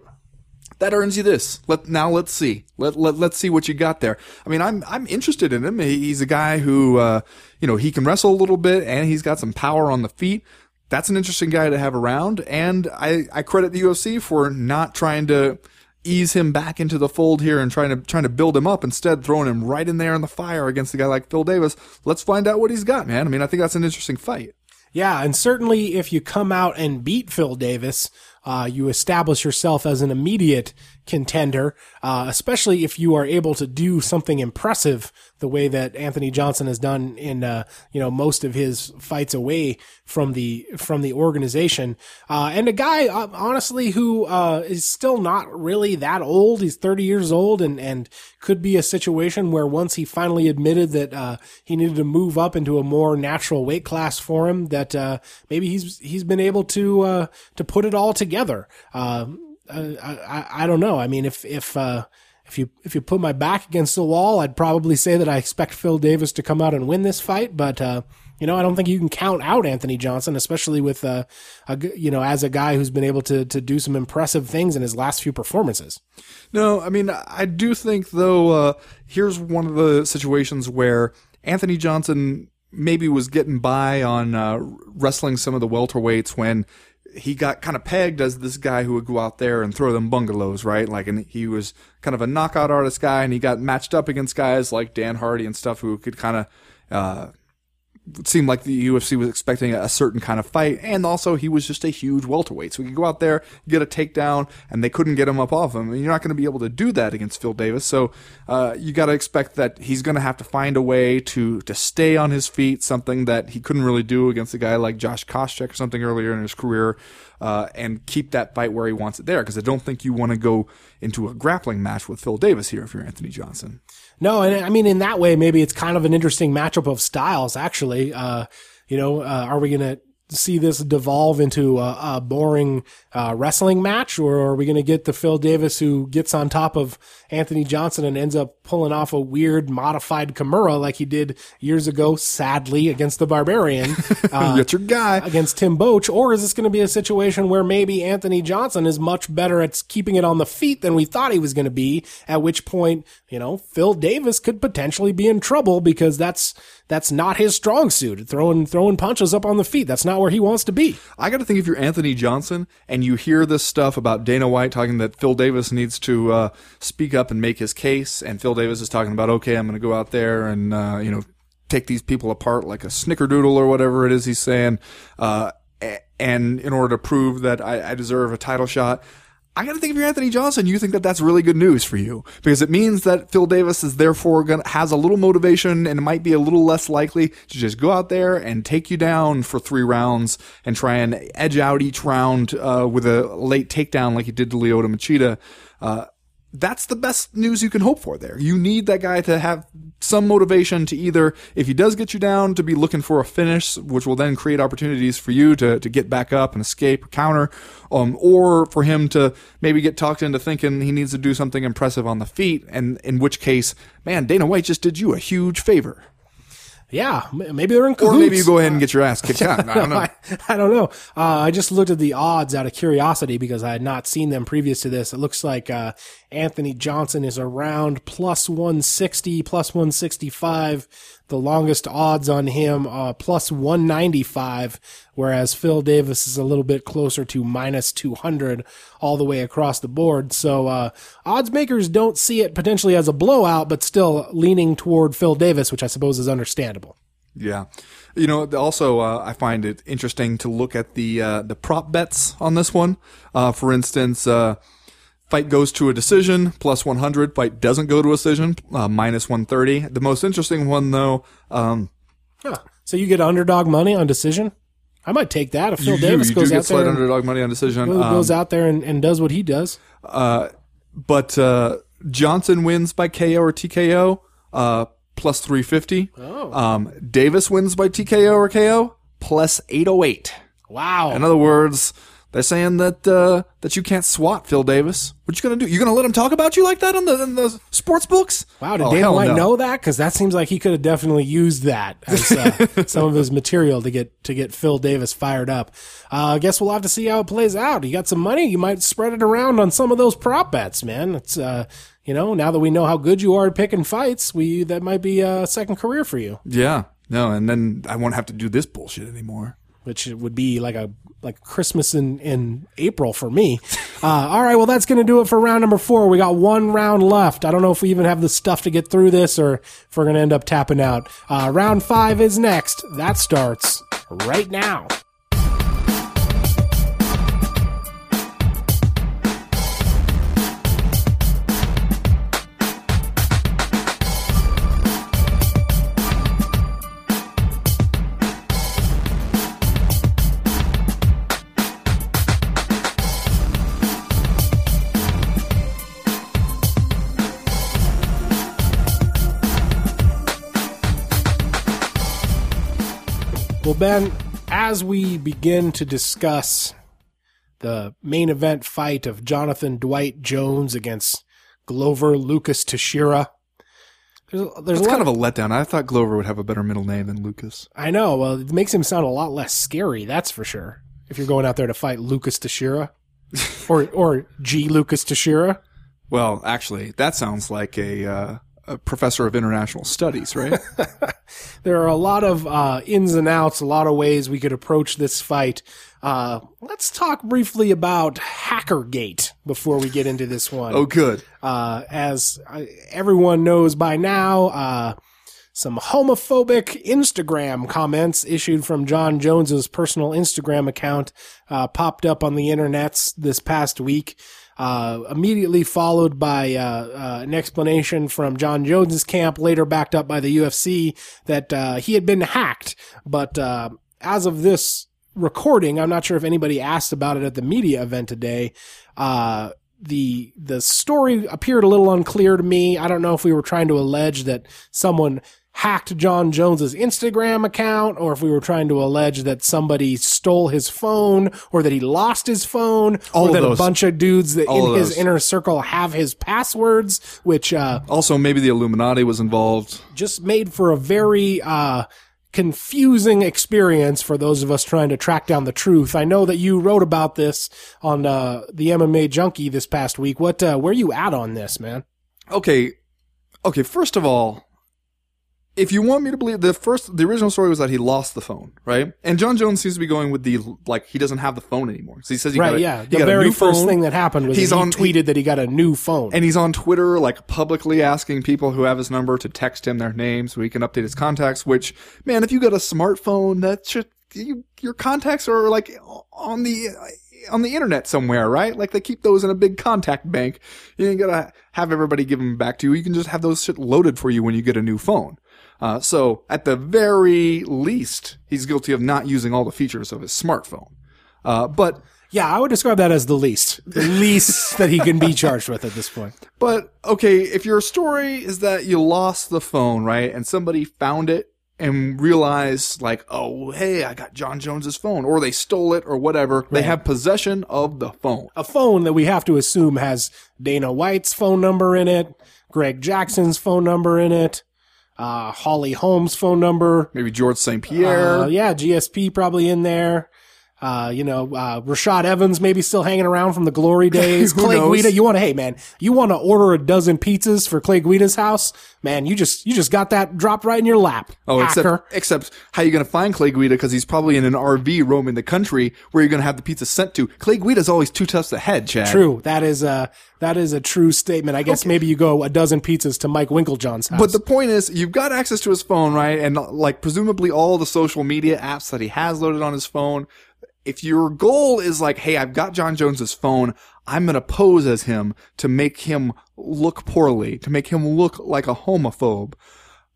that earns you this. Let now let's see. Let let let's see what you got there. I mean, I'm I'm interested in him. He- He's a guy who uh, you know he can wrestle a little bit and he's got some power on the feet. That's an interesting guy to have around. And I I credit the UFC for not trying to ease him back into the fold here and trying to trying to build him up instead throwing him right in there in the fire against a guy like Phil Davis. Let's find out what he's got, man. I mean, I think that's an interesting fight. Yeah, and certainly if you come out and beat Phil Davis, uh, you establish yourself as an immediate contender, uh, especially if you are able to do something impressive the way that Anthony Johnson has done in, uh, you know, most of his fights away from the, from the organization. Uh, and a guy, uh, honestly, who, uh, is still not really that old. He's 30 years old and, and could be a situation where once he finally admitted that, uh, he needed to move up into a more natural weight class for him, that, uh, maybe he's, he's been able to, to put it all together. Um, I, I, I don't know. I mean, if, if, if you, if you put my back against the wall, I'd probably say that I expect Phil Davis to come out and win this fight, but, uh, you know, I don't think you can count out Anthony Johnson, especially with, uh, a, you know, as a guy who's been able to, to do some impressive things in his last few performances. No, I mean, I do think though, uh, here's one of the situations where Anthony Johnson maybe was getting by on, uh, wrestling some of the welterweights when he got kind of pegged as this guy who would go out there and throw them bungalows, right? Like, and he was kind of a knockout artist guy and he got matched up against guys like Dan Hardy and stuff who could kind of, uh, seemed like the UFC was expecting a certain kind of fight, and also he was just a huge welterweight, so he could go out there, get a takedown, and they couldn't get him up off him. And you're not going to be able to do that against Phil Davis, so uh, you got to expect that he's going to have to find a way to to stay on his feet, something that he couldn't really do against a guy like Josh Koscheck or something earlier in his career, uh, and keep that fight where he wants it there. Because I don't think you want to go into a grappling match with Phil Davis here if you're Anthony Johnson. No, and I mean, in that way, maybe it's kind of an interesting matchup of styles, actually. Uh, you know, uh, are we to see this devolve into a, a boring uh, wrestling match, or are we going to get the Phil Davis who gets on top of Anthony Johnson and ends up pulling off a weird modified Kimura like he did years ago, sadly, against the Barbarian? Uh, That's your guy. against Tim Boetsch, or is this going to be a situation where maybe Anthony Johnson is much better at keeping it on the feet than we thought he was going to be? At which point, you know, Phil Davis could potentially be in trouble because that's that's not his strong suit. Throwing throwing punches up on the feet. That's not where he wants to be. I got to think if you're Anthony Johnson and you hear this stuff about Dana White talking that Phil Davis needs to uh, speak up and make his case, and Phil Davis is talking about, okay, I'm going to go out there and uh, you know take these people apart like a snickerdoodle or whatever it is he's saying, uh, and in order to prove that I, I deserve a title shot. I got to think if you're Anthony Johnson, you think that that's really good news for you because it means that Phil Davis is therefore going has a little motivation and might be a little less likely to just go out there and take you down for three rounds and try and edge out each round uh, with a late takedown like he did to Lyoto Machida. Uh, that's the best news you can hope for there. You need that guy to have some motivation to either, if he does get you down, to be looking for a finish, which will then create opportunities for you to, to get back up and escape or counter, um, or for him to maybe get talked into thinking he needs to do something impressive on the feet, and in which case, man, Dana White just did you a huge favor. Yeah, maybe they're in Or maybe you go ahead and get your ass kicked out. I don't know. I, I don't know. Uh, I just looked at the odds out of curiosity because I had not seen them previous to this. It looks like uh, Anthony Johnson is around plus 160, plus 165. The longest odds on him, uh, plus 195, whereas Phil Davis is a little bit closer to minus 200 all the way across the board. So, uh, odds makers don't see it potentially as a blowout, but still leaning toward Phil Davis, which I suppose is understandable. Yeah, you know. Also, uh, I find it interesting to look at the uh, the prop bets on this one. Uh, for instance, uh, fight goes to a decision plus one hundred. Fight doesn't go to a decision uh, minus one thirty. The most interesting one, though, um, Huh. So you get underdog money on decision? I might take that if Phil you, Davis you goes do get out slight there, and, underdog money on decision. goes- Um, goes out there and, and does what he does. but uh, Johnson wins by KO or TKO uh, plus three fifty. Oh. Um, Davis wins by TKO or KO plus eight oh eight. Wow. In other words, they're saying that uh, that you can't swat Phil Davis. What you gonna do? You gonna let him talk about you like that in the in the sports books? Wow, did Oh, Dana White no. know that? Because that seems like he could have definitely used that as uh, some of his material to get to get Phil Davis fired up. Uh, I guess we'll have to see how it plays out. You got some money, you might spread it around on some of those prop bets, man. It's uh, you know, now that we know how good you are at picking fights, we that might be a second career for you. Yeah, no, and then I won't have to do this bullshit anymore. Which would be like a like Christmas in in April for me. Uh, all right, well that's going to do it for round number four. We got one round left. I don't know if we even have the stuff to get through this, or if we're going to end up tapping out. Uh, round five is next. That starts right now. Ben, as we begin to discuss the main event fight of Jonathan Dwight Jones against Glover Lucas Teixeira, there's, there's It's kind of a letdown. I thought Glover would have a better middle name than Lucas. I know. Well, it makes him sound a lot less scary. That's for sure. If you're going out there to fight Lucas Teixeira, or or G Lucas Teixeira, Well, actually, that sounds like a, uh, a professor of international studies, right? there are a lot of uh, ins and outs, a lot of ways we could approach this fight. Uh, let's talk briefly about Hackergate before we get into this one. oh, good. uh, as uh, everyone knows by now, uh, some homophobic Instagram comments issued from Jon Jones's personal Instagram account uh, popped up on the internets this past week. Uh, immediately followed by uh, uh, an explanation from Jon Jones's camp, later backed up by the UFC, that uh, he had been hacked. But uh, as of this recording, I'm not sure if anybody asked about it at the media event today. Uh, the the story appeared a little unclear to me. I don't know if we were trying to allege that someone hacked Jon Jones's Instagram account or if we were trying to allege that somebody stole his phone or that he lost his phone All or that a bunch of dudes that All in his those. inner circle have his passwords which uh Also, maybe the Illuminati was involved. just made for a very uh confusing experience for those of us trying to track down the truth. I know that you wrote about this on uh, the MMA Junkie this past week. What uh, where are you at on this, man? Okay, okay. First of all, if you want me to believe the first, the original story was that he lost the phone, right? And Jon Jones seems to be going with the like he doesn't have the phone anymore. So he says he Right, got a, yeah. he The very new first phone, thing that happened was He's that he on- tweeted that he got a new phone. and he's on Twitter like publicly asking people who have his number to text him their name so he can update his contacts. Which man, if you got a smartphone, that should you, your contacts are like on the on the internet somewhere, right? Like they keep those in a big contact bank. You ain't gotta have everybody give them back to you. You can just have those shit loaded for you when you get a new phone. Uh, so at the very least, he's guilty of not using all the features of his smartphone. Uh, but yeah, I would describe that as the least, the least that he can be charged with at this point. But okay, if your story is that you lost the phone, right, and somebody found it and realized, like, oh, hey, I got Jon Jones's phone, or they stole it, or whatever, they have possession of the phone. A phone that we have to assume has Dana White's phone number in it, Greg Jackson's phone number in it, uh, Holly Holm's phone number, Maybe Georges St. Pierre. Uh, yeah, GSP probably in there. Uh, you know, uh, Rashad Evans maybe still hanging around from the glory days. Clay knows? Guida, you want to, hey man, you want to order a dozen pizzas for Clay Guida's house? Man, you just, you just got that dropped right in your lap. Oh, hacker. except, except how you going to find Clay Guida? Because he's probably in an RV roaming the country where you're going to have the pizza sent to. Clay Guida's always two steps ahead, Chad. True. That is a, that is a true statement. I guess maybe you go a dozen pizzas to Mike Winkeljohn's house. But the point is, you've got access to his phone, right? And like presumably all the social media apps that he has loaded on his phone. If your goal is like, hey, I've got Jon Jones's phone, I'm gonna pose as him to make him look poorly, to make him look like a homophobe.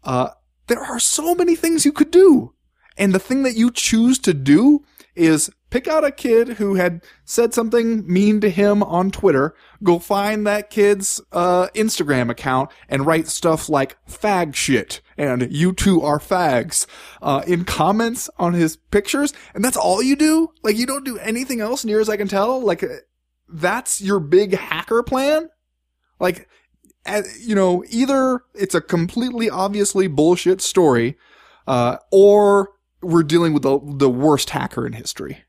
Uh, there are so many things you could do. And the thing that you choose to do is pick out a kid who had said something mean to him on Twitter, go find that kid's uh, Instagram account and write stuff like fag shit and you two are fags uh, in comments on his pictures. And that's all you do? Like you don't do anything else near as I can tell? Like that's your big hacker plan? Like, you know, either it's a completely obviously bullshit story, uh, or we're dealing with the, the worst hacker in history.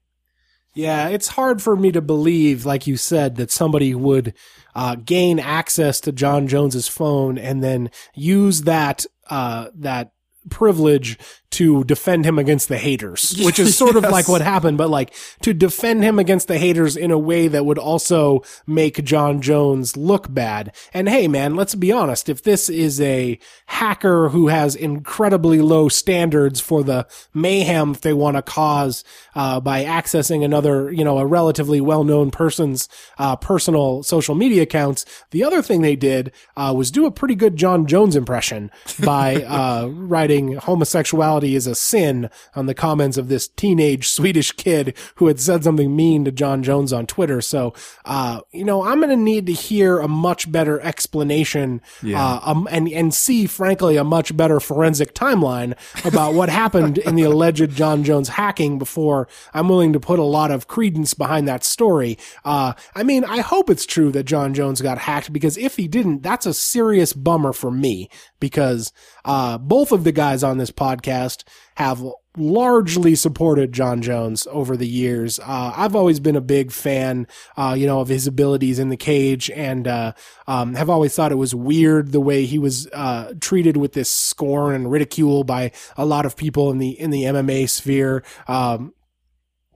Yeah, it's hard for me to believe, like you said, that somebody would uh, gain access to Jon Jones's phone and then use that uh, that privilege to defend him against the haters, which is sort of like what happened, but like to defend him against the haters in a way that would also make Jon Jones look bad. And hey, man, let's be honest. If this is a hacker who has incredibly low standards for the mayhem they want to cause, uh, by accessing another, you know, a relatively well-known person's, uh, personal social media accounts, the other thing they did, uh, was do a pretty good Jon Jones impression by, uh, writing homosexuality is a sin on the comments of this teenage Swedish kid who had said something mean to Jon Jones on Twitter. So, uh, you know, I'm going to need to hear a much better explanation, uh, um, and, and see, frankly, a much better forensic timeline about what happened in the alleged Jon Jones hacking before I'm willing to put a lot of credence behind that story. Uh, I mean, I hope it's true that Jon Jones got hacked because if he didn't, that's a serious bummer for me because, uh, both of the guys on this podcast have largely supported Jon Jones over the years. Uh, I've always been a big fan, uh, you know, of his abilities in the cage and, uh, um, have always thought it was weird the way he was, uh, treated with this scorn and ridicule by a lot of people in the, in the MMA sphere. Um,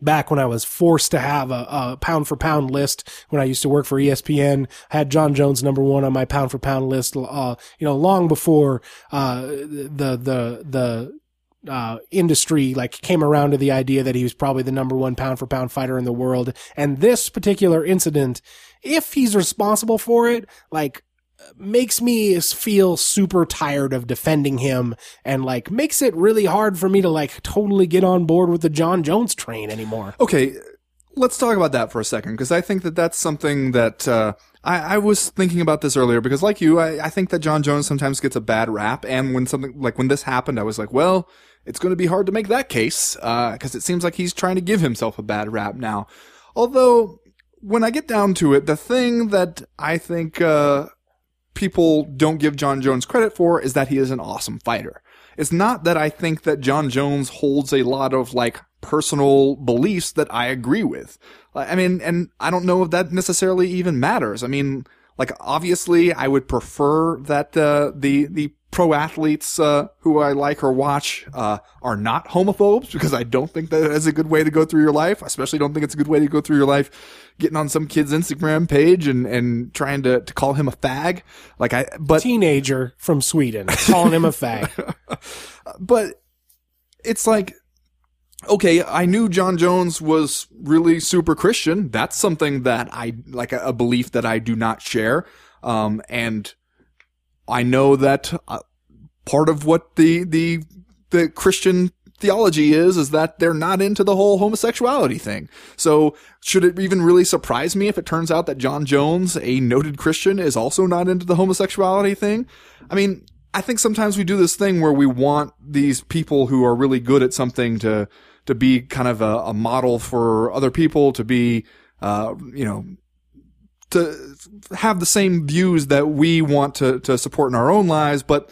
back when I was forced to have a, a, pound for pound list when I used to work for ESPN, I had Jon Jones number one on my pound for pound list, uh, you know, long before, uh, the, the, the, uh, industry like came around to the idea that he was probably the number one pound for pound fighter in the world. And this particular incident, if he's responsible for it, like, makes me feel super tired of defending him and like makes it really hard for me to like totally get on board with the Jon Jones train anymore. Okay, let's talk about that for a second because I think that that's something that uh, I, I was thinking about this earlier because, like you, I, I think that Jon Jones sometimes gets a bad rap, and when something like when this happened, I was like, well, it's going to be hard to make that case because it seems like he's trying to give himself a bad rap now. Although, when I get down to it, the thing that I think uh, people don't give Jon Jones credit for is that he is an awesome fighter. It's not that I think that Jon Jones holds a lot of like personal beliefs that I agree with. I mean, and I don't know if that necessarily even matters. I mean, like obviously I would prefer that uh, the the pro athletes uh, who I like or watch uh, are not homophobes because I don't think that is a good way to go through your life. I especially don't think it's a good way to go through your life getting on some kid's Instagram page and, and trying to, to call him a fag. Like I, but Teenager from Sweden calling him a fag. but it's like okay i knew jon jones was really super christian that's something that i like a, a belief that i do not share um, and i know that uh, part of what the the the christian theology is is that they're not into the whole homosexuality thing. So should it even really surprise me if it turns out that jon jones a noted christian is also not into the homosexuality thing? I mean I think sometimes we do this thing where we want these people who are really good at something to to be kind of a, a model for other people, to be, uh, you know, to have the same views that we want to to support in our own lives, but.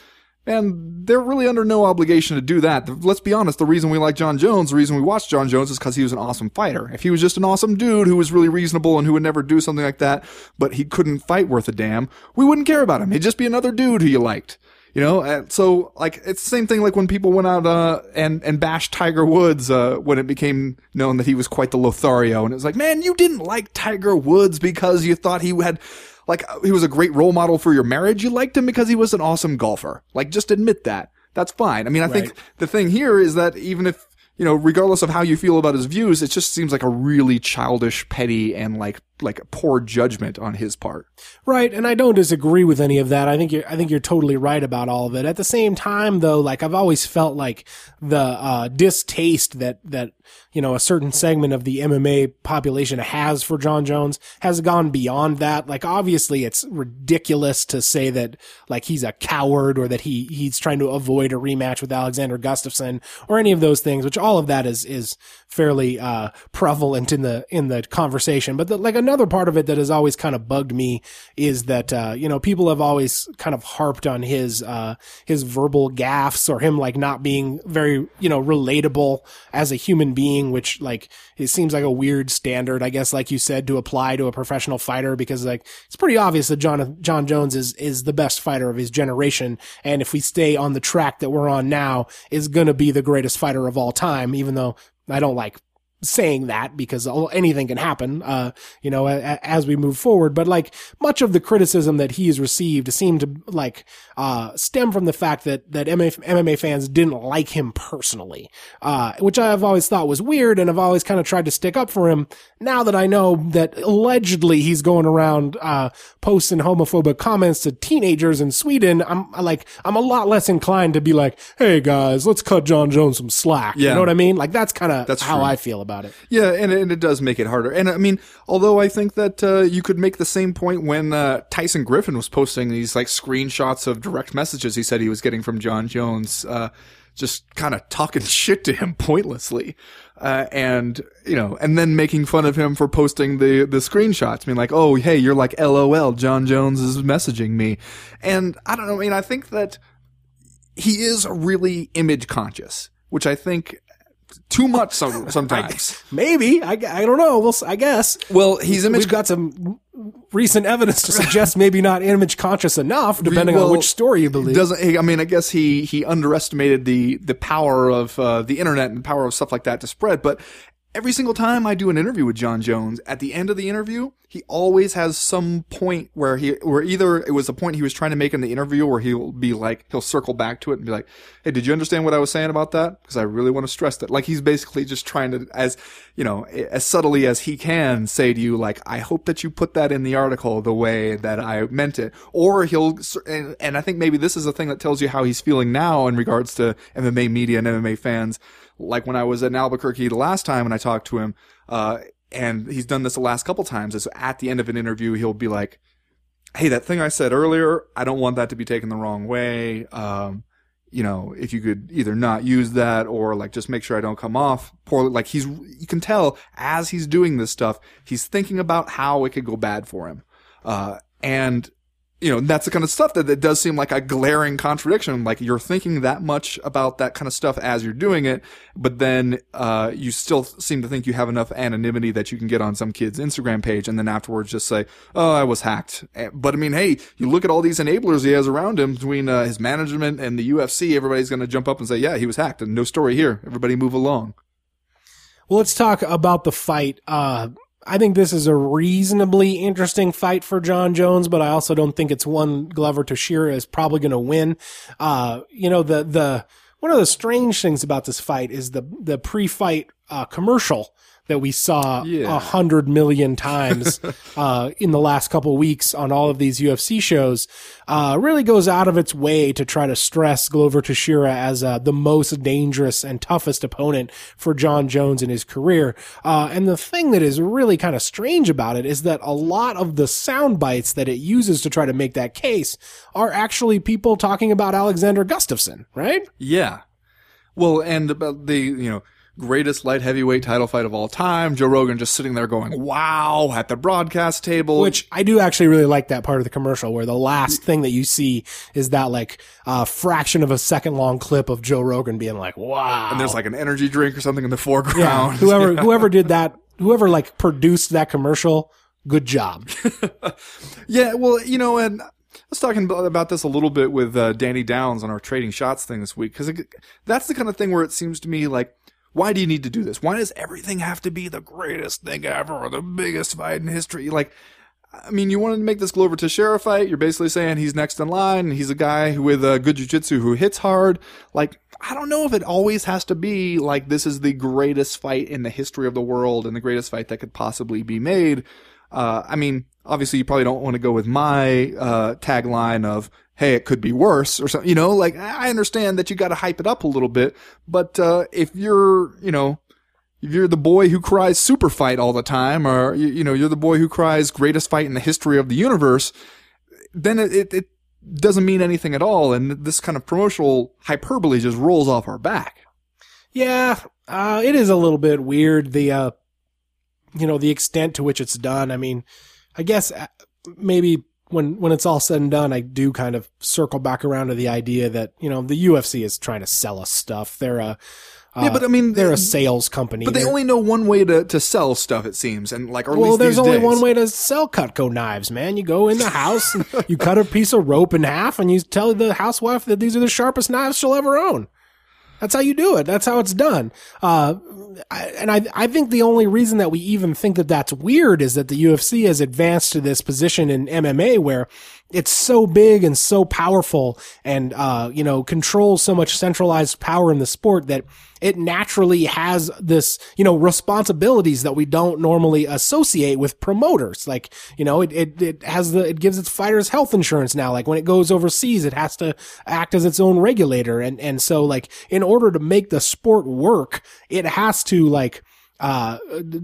And they're really under no obligation to do that. Let's be honest. The reason we like Jon Jones, the reason we watch Jon Jones is because he was an awesome fighter. If he was just an awesome dude who was really reasonable and who would never do something like that, but he couldn't fight worth a damn, we wouldn't care about him. He'd just be another dude who you liked. You know, and so like it's the same thing like when people went out uh, and and bashed Tiger Woods uh, when it became known that he was quite the Lothario, and it was like, man, you didn't like Tiger Woods because you thought he had like he was a great role model for your marriage. You liked him because he was an awesome golfer. Like, just admit that. That's fine. I mean, I think the thing here is that even if you know, regardless of how you feel about his views, it just seems like a really childish, petty, and like like a poor judgment on his part. Right, and I don't disagree with any of that. I think you're I think you're totally right about all of it. At the same time though, like I've always felt like the uh distaste that that you know a certain segment of the MMA population has for Jon Jones has gone beyond that. Like obviously it's ridiculous to say that like he's a coward or that he he's trying to avoid a rematch with Alexander Gustafsson or any of those things, which all of that is is fairly uh prevalent in the in the conversation. But the, like another part of it that has always kind of bugged me is that uh, you know people have always kind of harped on his uh, his verbal gaffes or him like not being very you know relatable as a human being, which like it seems like a weird standard, I guess, like you said, to apply to a professional fighter because like it's pretty obvious that John Jon Jones is is the best fighter of his generation, and if we stay on the track that we're on now, is going to be the greatest fighter of all time, even though I don't like saying that because anything can happen, uh, you know, as we move forward. But like much of the criticism that he has received seemed to like, uh, stem from the fact that, that MMA fans didn't like him personally, uh, which I've always thought was weird and I've always kind of tried to stick up for him. Now that I know that allegedly he's going around, uh, posting homophobic comments to teenagers in Sweden, I'm like, I'm a lot less inclined to be like, Hey guys, let's cut Jon Jones some slack. Yeah. You know what I mean? Like that's kind of how true. I feel about it. Yeah, and, and it does make it harder. And I mean, although I think that uh, you could make the same point when uh, Tyson Griffin was posting these like screenshots of direct messages he said he was getting from Jon Jones, uh, just kind of talking shit to him pointlessly. Uh, and you know, and then making fun of him for posting the the screenshots. I mean, like, oh, hey, you're like, LOL, Jon Jones is messaging me, and I don't know. I mean, I think that he is really image conscious, which I think too much some, sometimes. Maybe I, I don't know. We'll I guess. well, he's image We've got some recent evidence to suggest maybe not image conscious enough, depending Well, on which story you believe. Doesn't I mean? I guess he he underestimated the the power of uh, the internet and the power of stuff like that to spread. But every single time I do an interview with Jon Jones, at the end of the interview, he always has some point where he where either it was a point he was trying to make in the interview, or he'll be like he'll circle back to it and be like, "Hey, did you understand what I was saying about that?" Because I really want to stress that. Like he's basically just trying to, as you know, as subtly as he can, say to you, like, "I hope that you put that in the article the way that I meant it," or he'll and, and I think maybe this is a thing that tells you how he's feeling now in regards to MMA media and MMA fans like when I was in Albuquerque the last time and I talked to him, uh, and he's done this the last couple times, is at the end of an interview, he'll be like, Hey, that thing I said earlier, I don't want that to be taken the wrong way. Um, you know, if you could either not use that or like just make sure I don't come off poorly. Like he's, you can tell as he's doing this stuff, he's thinking about how it could go bad for him. Uh, and you know, that's the kind of stuff that, that does seem like a glaring contradiction. Like you're thinking that much about that kind of stuff as you're doing it, but then, uh, you still seem to think you have enough anonymity that you can get on some kid's Instagram page and then afterwards just say, Oh, I was hacked. Eh, But I mean, hey, you look at all these enablers he has around him between, uh, his management and the UFC. Everybody's going to jump up and say, yeah, he was hacked and no story here. Everybody move along. Well, let's talk about the fight. Uh, I think this is a reasonably interesting fight for Jon Jones, but I also don't think it's one Glover Teixeira is probably going to win. Uh, you know, the, the, one of the strange things about this fight is the, the pre-fight, uh, commercial that we saw a Yeah. hundred million times, uh, in the last couple of weeks on all of these UFC shows, uh, really goes out of its way to try to stress Glover Teixeira as, uh, the most dangerous and toughest opponent for Jon Jones in his career. Uh, and the thing that is really kind of strange about it is that a lot of the sound bites that it uses to try to make that case are actually people talking about Alexander Gustafsson, right? Yeah. Well, and about the, you know, greatest light heavyweight title fight of all time. Joe Rogan just sitting there going, wow, at the broadcast table. Which I do actually really like that part of the commercial where the last thing that you see is that like uh, fraction of a second long clip of Joe Rogan being like, "Wow!" and there's like an energy drink or something in the yeah, foreground. whoever whoever did that, whoever like produced that commercial, good job. Yeah, well, you know, and I was talking about about this a little bit with uh, Danny Downes on our trading shots thing this week because that's the kind of thing where it seems to me like, why do you need to do this? Why does everything have to be the greatest thing ever or the biggest fight in history? Like, I mean, you wanted to make this Glover Teixeira fight. You're basically saying he's next in line. He's a guy with uh, good jiu-jitsu who hits hard. Like, I don't know if it always has to be like this is the greatest fight in the history of the world and the greatest fight that could possibly be made. Uh, I mean, obviously you probably don't want to go with my, uh, tagline of, Hey, it could be worse or something, you know, like I understand that you got to hype it up a little bit, but, uh, if you're, you know, if you're the boy who cries super fight all the time, or you, you know, you're the boy who cries greatest fight in the history of the universe, then it, it, it doesn't mean anything at all. And this kind of promotional hyperbole just rolls off our back. Yeah, uh, it is a little bit weird. The uh, you know, the extent to which it's done. I mean, I guess uh, maybe when when it's all said and done, I do kind of circle back around to the idea that you know the UFC is trying to sell us stuff. They're a Yeah, but I mean, they're a sales company. But they They're- only know one way to, to sell stuff, it seems, and like, or well, there's only days. one way to sell Cutco knives, man. You go in the house, and you cut a piece of rope in half, and you tell the housewife that these are the sharpest knives she'll ever own. That's how you do it. That's how it's done. Uh, I, and I, I think the only reason that we even think that that's weird is that the UFC has advanced to this position in MMA where it's so big and so powerful and, uh, you know, controls so much centralized power in the sport that it naturally has this, you know, responsibilities that we don't normally associate with promoters. Like, you know, it, it, it has the, it gives its fighters health insurance now. Like when it goes overseas, it has to act as its own regulator. And, and so like in order to make the sport work, it has to like, uh,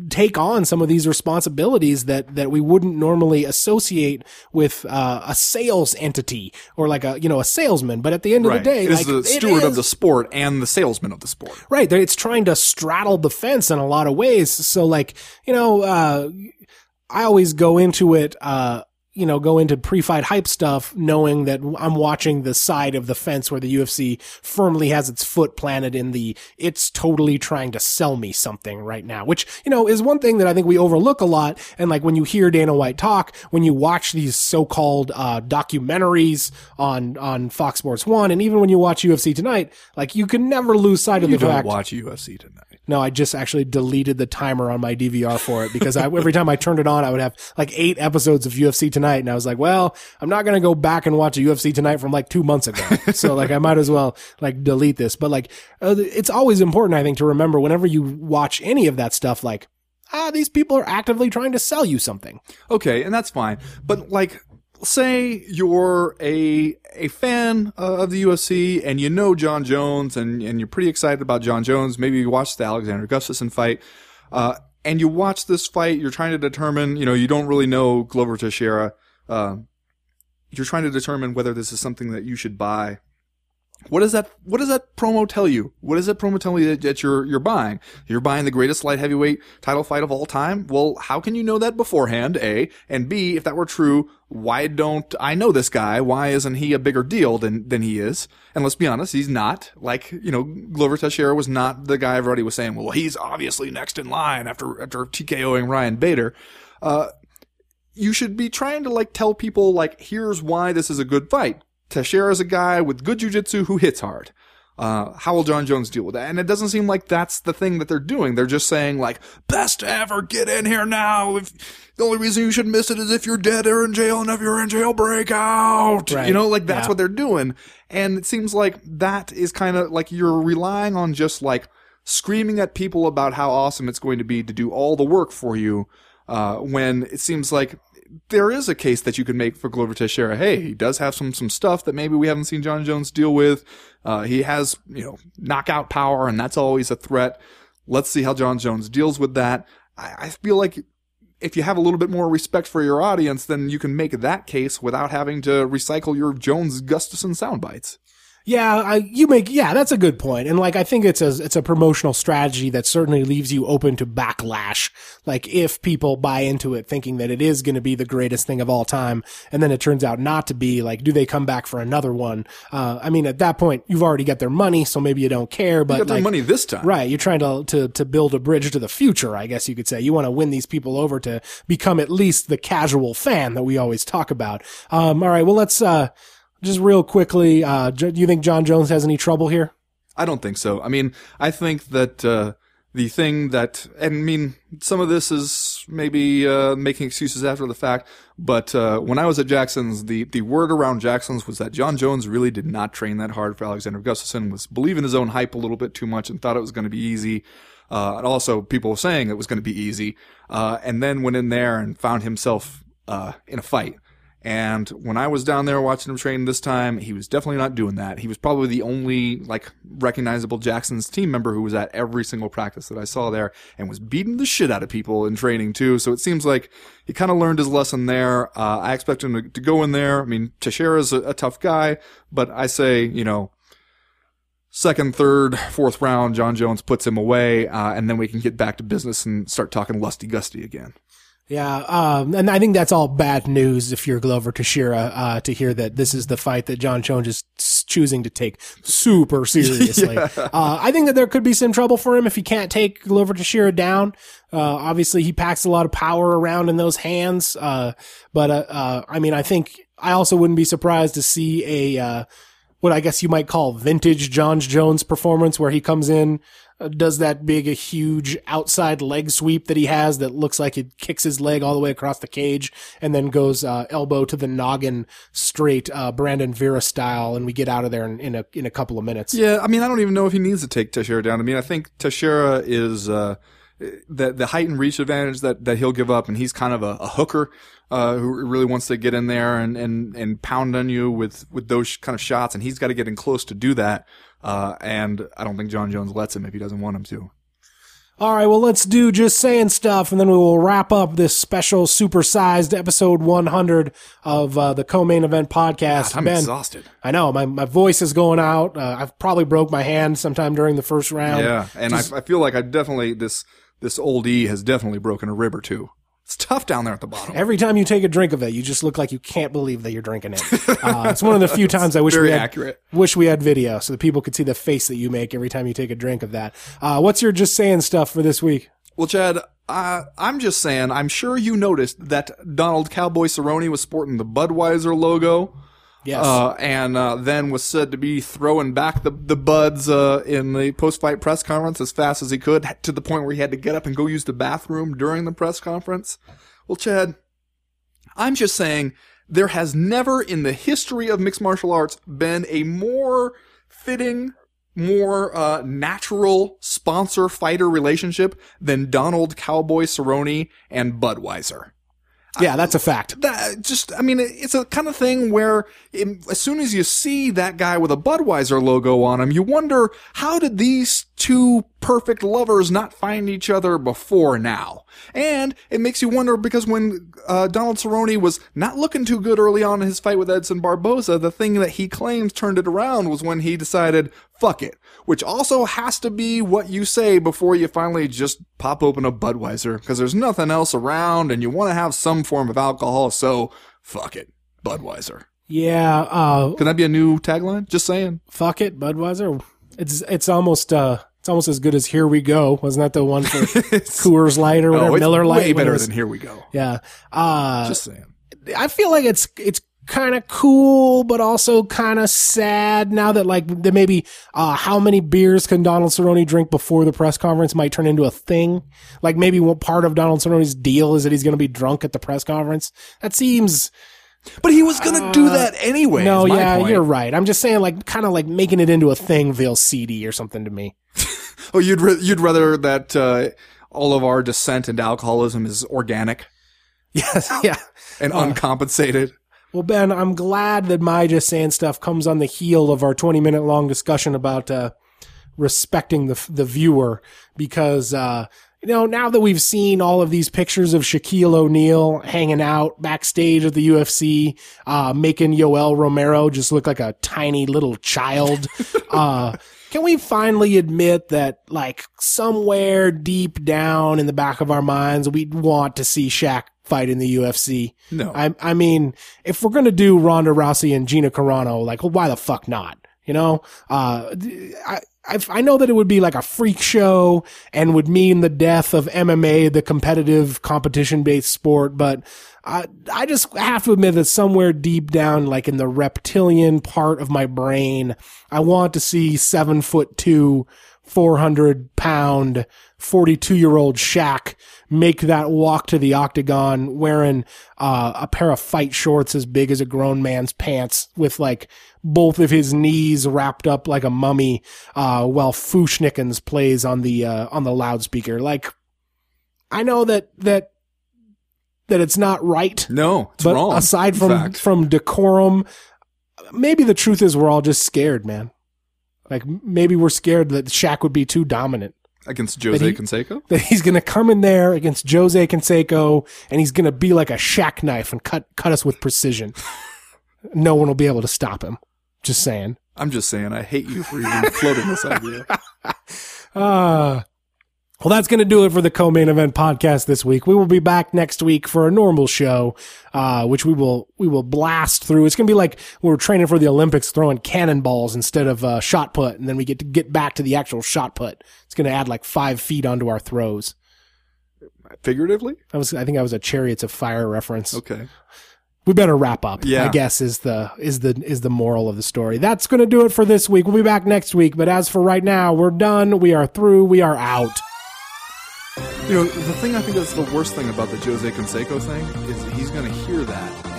take on some of these responsibilities that, that we wouldn't normally associate with, uh, a sales entity or like a, you know, a salesman. But at the end of the day, it is like, the it steward of the sport and the salesman of the sport. Right. It's trying to straddle the fence in a lot of ways. So like, you know, uh, I always go into it, uh, you know, go into pre-fight hype stuff knowing that I'm watching the side of the fence where the UFC firmly has its foot planted in the, it's totally trying to sell me something right now, which, you know, is one thing that I think we overlook a lot. And like when you hear Dana White talk, when you watch these so-called, uh, documentaries on, on Fox Sports One, and even when you watch UFC Tonight, like you can never lose sight of You the fact. You don't watch UFC tonight. No, I just actually deleted the timer on my DVR for it because I, every time I turned it on, I would have like eight episodes of UFC Tonight, and I was like, "Well, I'm not gonna go back and watch a UFC Tonight from like two months ago, so like I might as well like delete this." But like, uh, it's always important, I think, to remember whenever you watch any of that stuff, like, ah, these people are actively trying to sell you something. Okay, and that's fine. But like, say you're a a fan of the UFC and you know Jon Jones and and you're pretty excited about Jon Jones. Maybe you watched the Alexander Gustafsson fight, uh, and you watch this fight. You're trying to determine. You know, you don't really know Glover Teixeira. Uh, you're trying to determine whether this is something that you should buy. What does that What does that promo tell you? What does that promo tell you that, that you're you're buying? You're buying the greatest light heavyweight title fight of all time. Well, how can you know that beforehand? A and B. If that were true, why don't I know this guy? Why isn't he a bigger deal than than he is? And let's be honest, he's not. Like you know, Glover Teixeira was not the guy everybody was saying. Well, he's obviously next in line after after TKOing Ryan Bader. Uh, you should be trying to like tell people like here's why this is a good fight. Teixeira's a guy with good jujitsu who hits hard. Uh, how will Jon Jones deal with that? And it doesn't seem like that's the thing that they're doing. They're just saying like, best ever, get in here now. If the only reason you should miss it is if you're dead or in jail, and if you're in jail, break out. Right. You know, like that's Yeah. what they're doing. And it seems like that is kind of like you're relying on just like screaming at people about how awesome it's going to be to do all the work for you. Uh, when it seems like there is a case that you could make for Glover Teixeira. Hey, he does have some some stuff that maybe we haven't seen Jon Jones deal with. Uh, he has you know knockout power, and that's always a threat. Let's see how Jon Jones deals with that. I, I feel like if you have a little bit more respect for your audience, then you can make that case without having to recycle your Jones Gustafsson sound bites. Yeah, I, you make yeah, that's a good point. And like I think it's a it's a promotional strategy that certainly leaves you open to backlash. Like if people buy into it thinking that it is going to be the greatest thing of all time and then it turns out not to be, like do they come back for another one? Uh I mean at that point you've already got their money, so maybe you don't care, but You got their like, money this time, Right. You're trying to, to, to build a bridge to the future, I guess you could say. You want to win these people over to become at least the casual fan that we always talk about. Um, all right. Well, let's, uh, just real quickly, uh, do you think Jon Jones has any trouble here? I don't think so. I mean, I think that uh, the thing that, and I mean, some of this is maybe uh, making excuses after the fact, but uh, when I was at Jackson's, the, the word around Jackson's was that Jon Jones really did not train that hard for Alexander Gustafsson, was believing his own hype a little bit too much and thought it was going to be easy. Uh, and also, people were saying it was going to be easy, uh, and then went in there and found himself uh, in a fight. And when I was down there watching him train this time, he was definitely not doing that. He was probably the only like recognizable Jackson's team member who was at every single practice that I saw there and was beating the shit out of people in training too. So it seems like he kind of learned his lesson there. Uh, I expect him to, to go in there. I mean, Teixeira's a, a tough guy, but I say, you know, second, third, fourth round, Jon Jones puts him away, uh, and then we can get back to business and start talking lusty gusty again. Yeah, um, and I think that's all bad news if you're Glover Teixeira uh, to hear that this is the fight that Jon Jones is choosing to take super seriously. uh, I think that there could be some trouble for him if he can't take Glover Teixeira down. Uh, obviously, he packs a lot of power around in those hands. Uh, but uh, uh, I mean, I think I also wouldn't be surprised to see a uh, what I guess you might call vintage Jon Jones performance where he comes in, does that big, a huge outside leg sweep that he has that looks like it kicks his leg all the way across the cage and then goes, uh, elbow to the noggin straight, uh, Brandon Vera style. And we get out of there in, in a, in a couple of minutes. Yeah, I mean, I don't even know if he needs to take Teixeira down. I mean, I think Teixeira is uh, the the height and reach advantage that, that he'll give up, and he's kind of a, a hooker uh, who really wants to get in there and, and, and pound on you with, with those kind of shots, and he's got to get in close to do that. Uh, and I don't think Jon Jones lets him if he doesn't want him to. All right, well, let's do just saying stuff, and then we will wrap up this special supersized episode 100 of uh, the co-main event podcast. I'm ben, exhausted. I know my my voice is going out. Uh, I've probably broke my hand sometime during the first round. Yeah, and I, I feel like I definitely this this old E has definitely broken a rib or two. It's tough down there at the bottom. Every time you take a drink of it, you just look like you can't believe that you're drinking it. Uh, it's one of the few times I wish Very we had, accurate. wish we had video so that people could see the face that you make every time you take a drink of that. Uh, what's your just saying stuff for this week? Well, Chad, uh, I'm just saying, I'm sure you noticed that Donald Cowboy Cerrone was sporting the Budweiser logo. Yes. Uh, and uh, then was said to be throwing back the the buds uh, in the post fight press conference as fast as he could, to the point where he had to get up and go use the bathroom during the press conference. Well, Chad, I'm just saying there has never in the history of mixed martial arts been a more fitting, more uh, natural sponsor fighter relationship than Donald Cowboy Cerrone and Budweiser yeah, that's a fact. that just i mean it's a kind of thing where it, as soon as you see that guy with a budweiser logo on him you wonder how did these two perfect lovers not find each other before now and it makes you wonder because when uh, donald cerrone was not looking too good early on in his fight with edson barboza the thing that he claims turned it around was when he decided fuck it which also has to be what you say before you finally just pop open a budweiser because there's nothing else around and you want to have some form of alcohol so fuck it budweiser Yeah. Uh, can that be a new tagline just saying fuck it, Budweiser. It's it's almost uh it's almost as good as Here We Go. Wasn't that the one for Coors Light or whatever? oh, it's Miller Lite. way better was- than here we go Yeah. Uh, just saying I feel like it's it's kind of cool, but also kind of sad now that like that maybe uh, how many beers can Donald Cerrone drink before the press conference might turn into a thing. Like maybe one part of Donald Cerrone's deal is that he's going to be drunk at the press conference. That seems but he was gonna do that anyway no, yeah, point. you're right. I'm just saying like kind of like making it into a thing feels seedy or something to me. oh you'd re- you'd rather that uh, all of our descent into alcoholism is organic Yes, yeah. and uncompensated Well, Ben, I'm glad that my just saying stuff comes on the heel of our 20 minute long discussion about uh, respecting the the viewer because uh, you know now that we've seen all of these pictures of Shaquille O'Neal hanging out backstage at the UFC, uh, making Yoel Romero just look like a tiny little child. uh, can we finally admit that, like, somewhere deep down in the back of our minds, we'd want to see Shaq fight in the UFC? No. I, I mean, if we're gonna do Ronda Rousey and Gina Carano, like, well, why the fuck not? You know, uh, I, I, I know that it would be like a freak show and would mean the death of MMA, the competitive competition based sport, but I, I just have to admit that somewhere deep down, like in the reptilian part of my brain, I want to see seven foot two, 400 pound, 42 year old Shaq make that walk to the octagon wearing uh, a pair of fight shorts as big as a grown man's pants with like both of his knees wrapped up like a mummy uh, while Fu-Schnickens plays on the uh, on the loudspeaker. Like I know that that that it's not right. no it's but wrong aside from fact. from decorum, maybe the truth is we're all just scared, man. Like maybe we're scared that Shaq would be too dominant. Against Jose he- Canseco That he's gonna come in there against Jose Canseco and he's gonna be like a Shaq knife and cut cut us with precision. no one will be able to stop him. Just saying. I'm just saying, I hate you for even floating this idea. Uh, well, that's going to do it for the co-main event podcast this week. We will be back next week for a normal show, uh, which we will we will blast through. It's going to be like we're training for the Olympics, throwing cannonballs instead of uh, shot put, and then we get to get back to the actual shot put. It's going to add like five feet onto our throws. Figuratively? I was I think I was a Chariots of Fire reference. Okay. We better wrap up. Yeah. I guess is the is the is the moral of the story. That's going to do it for this week. We'll be back next week. But as for right now, we're done. We are through. We are out. You know, the thing I think that's the worst thing about the Jose Canseco thing is he's going to hear that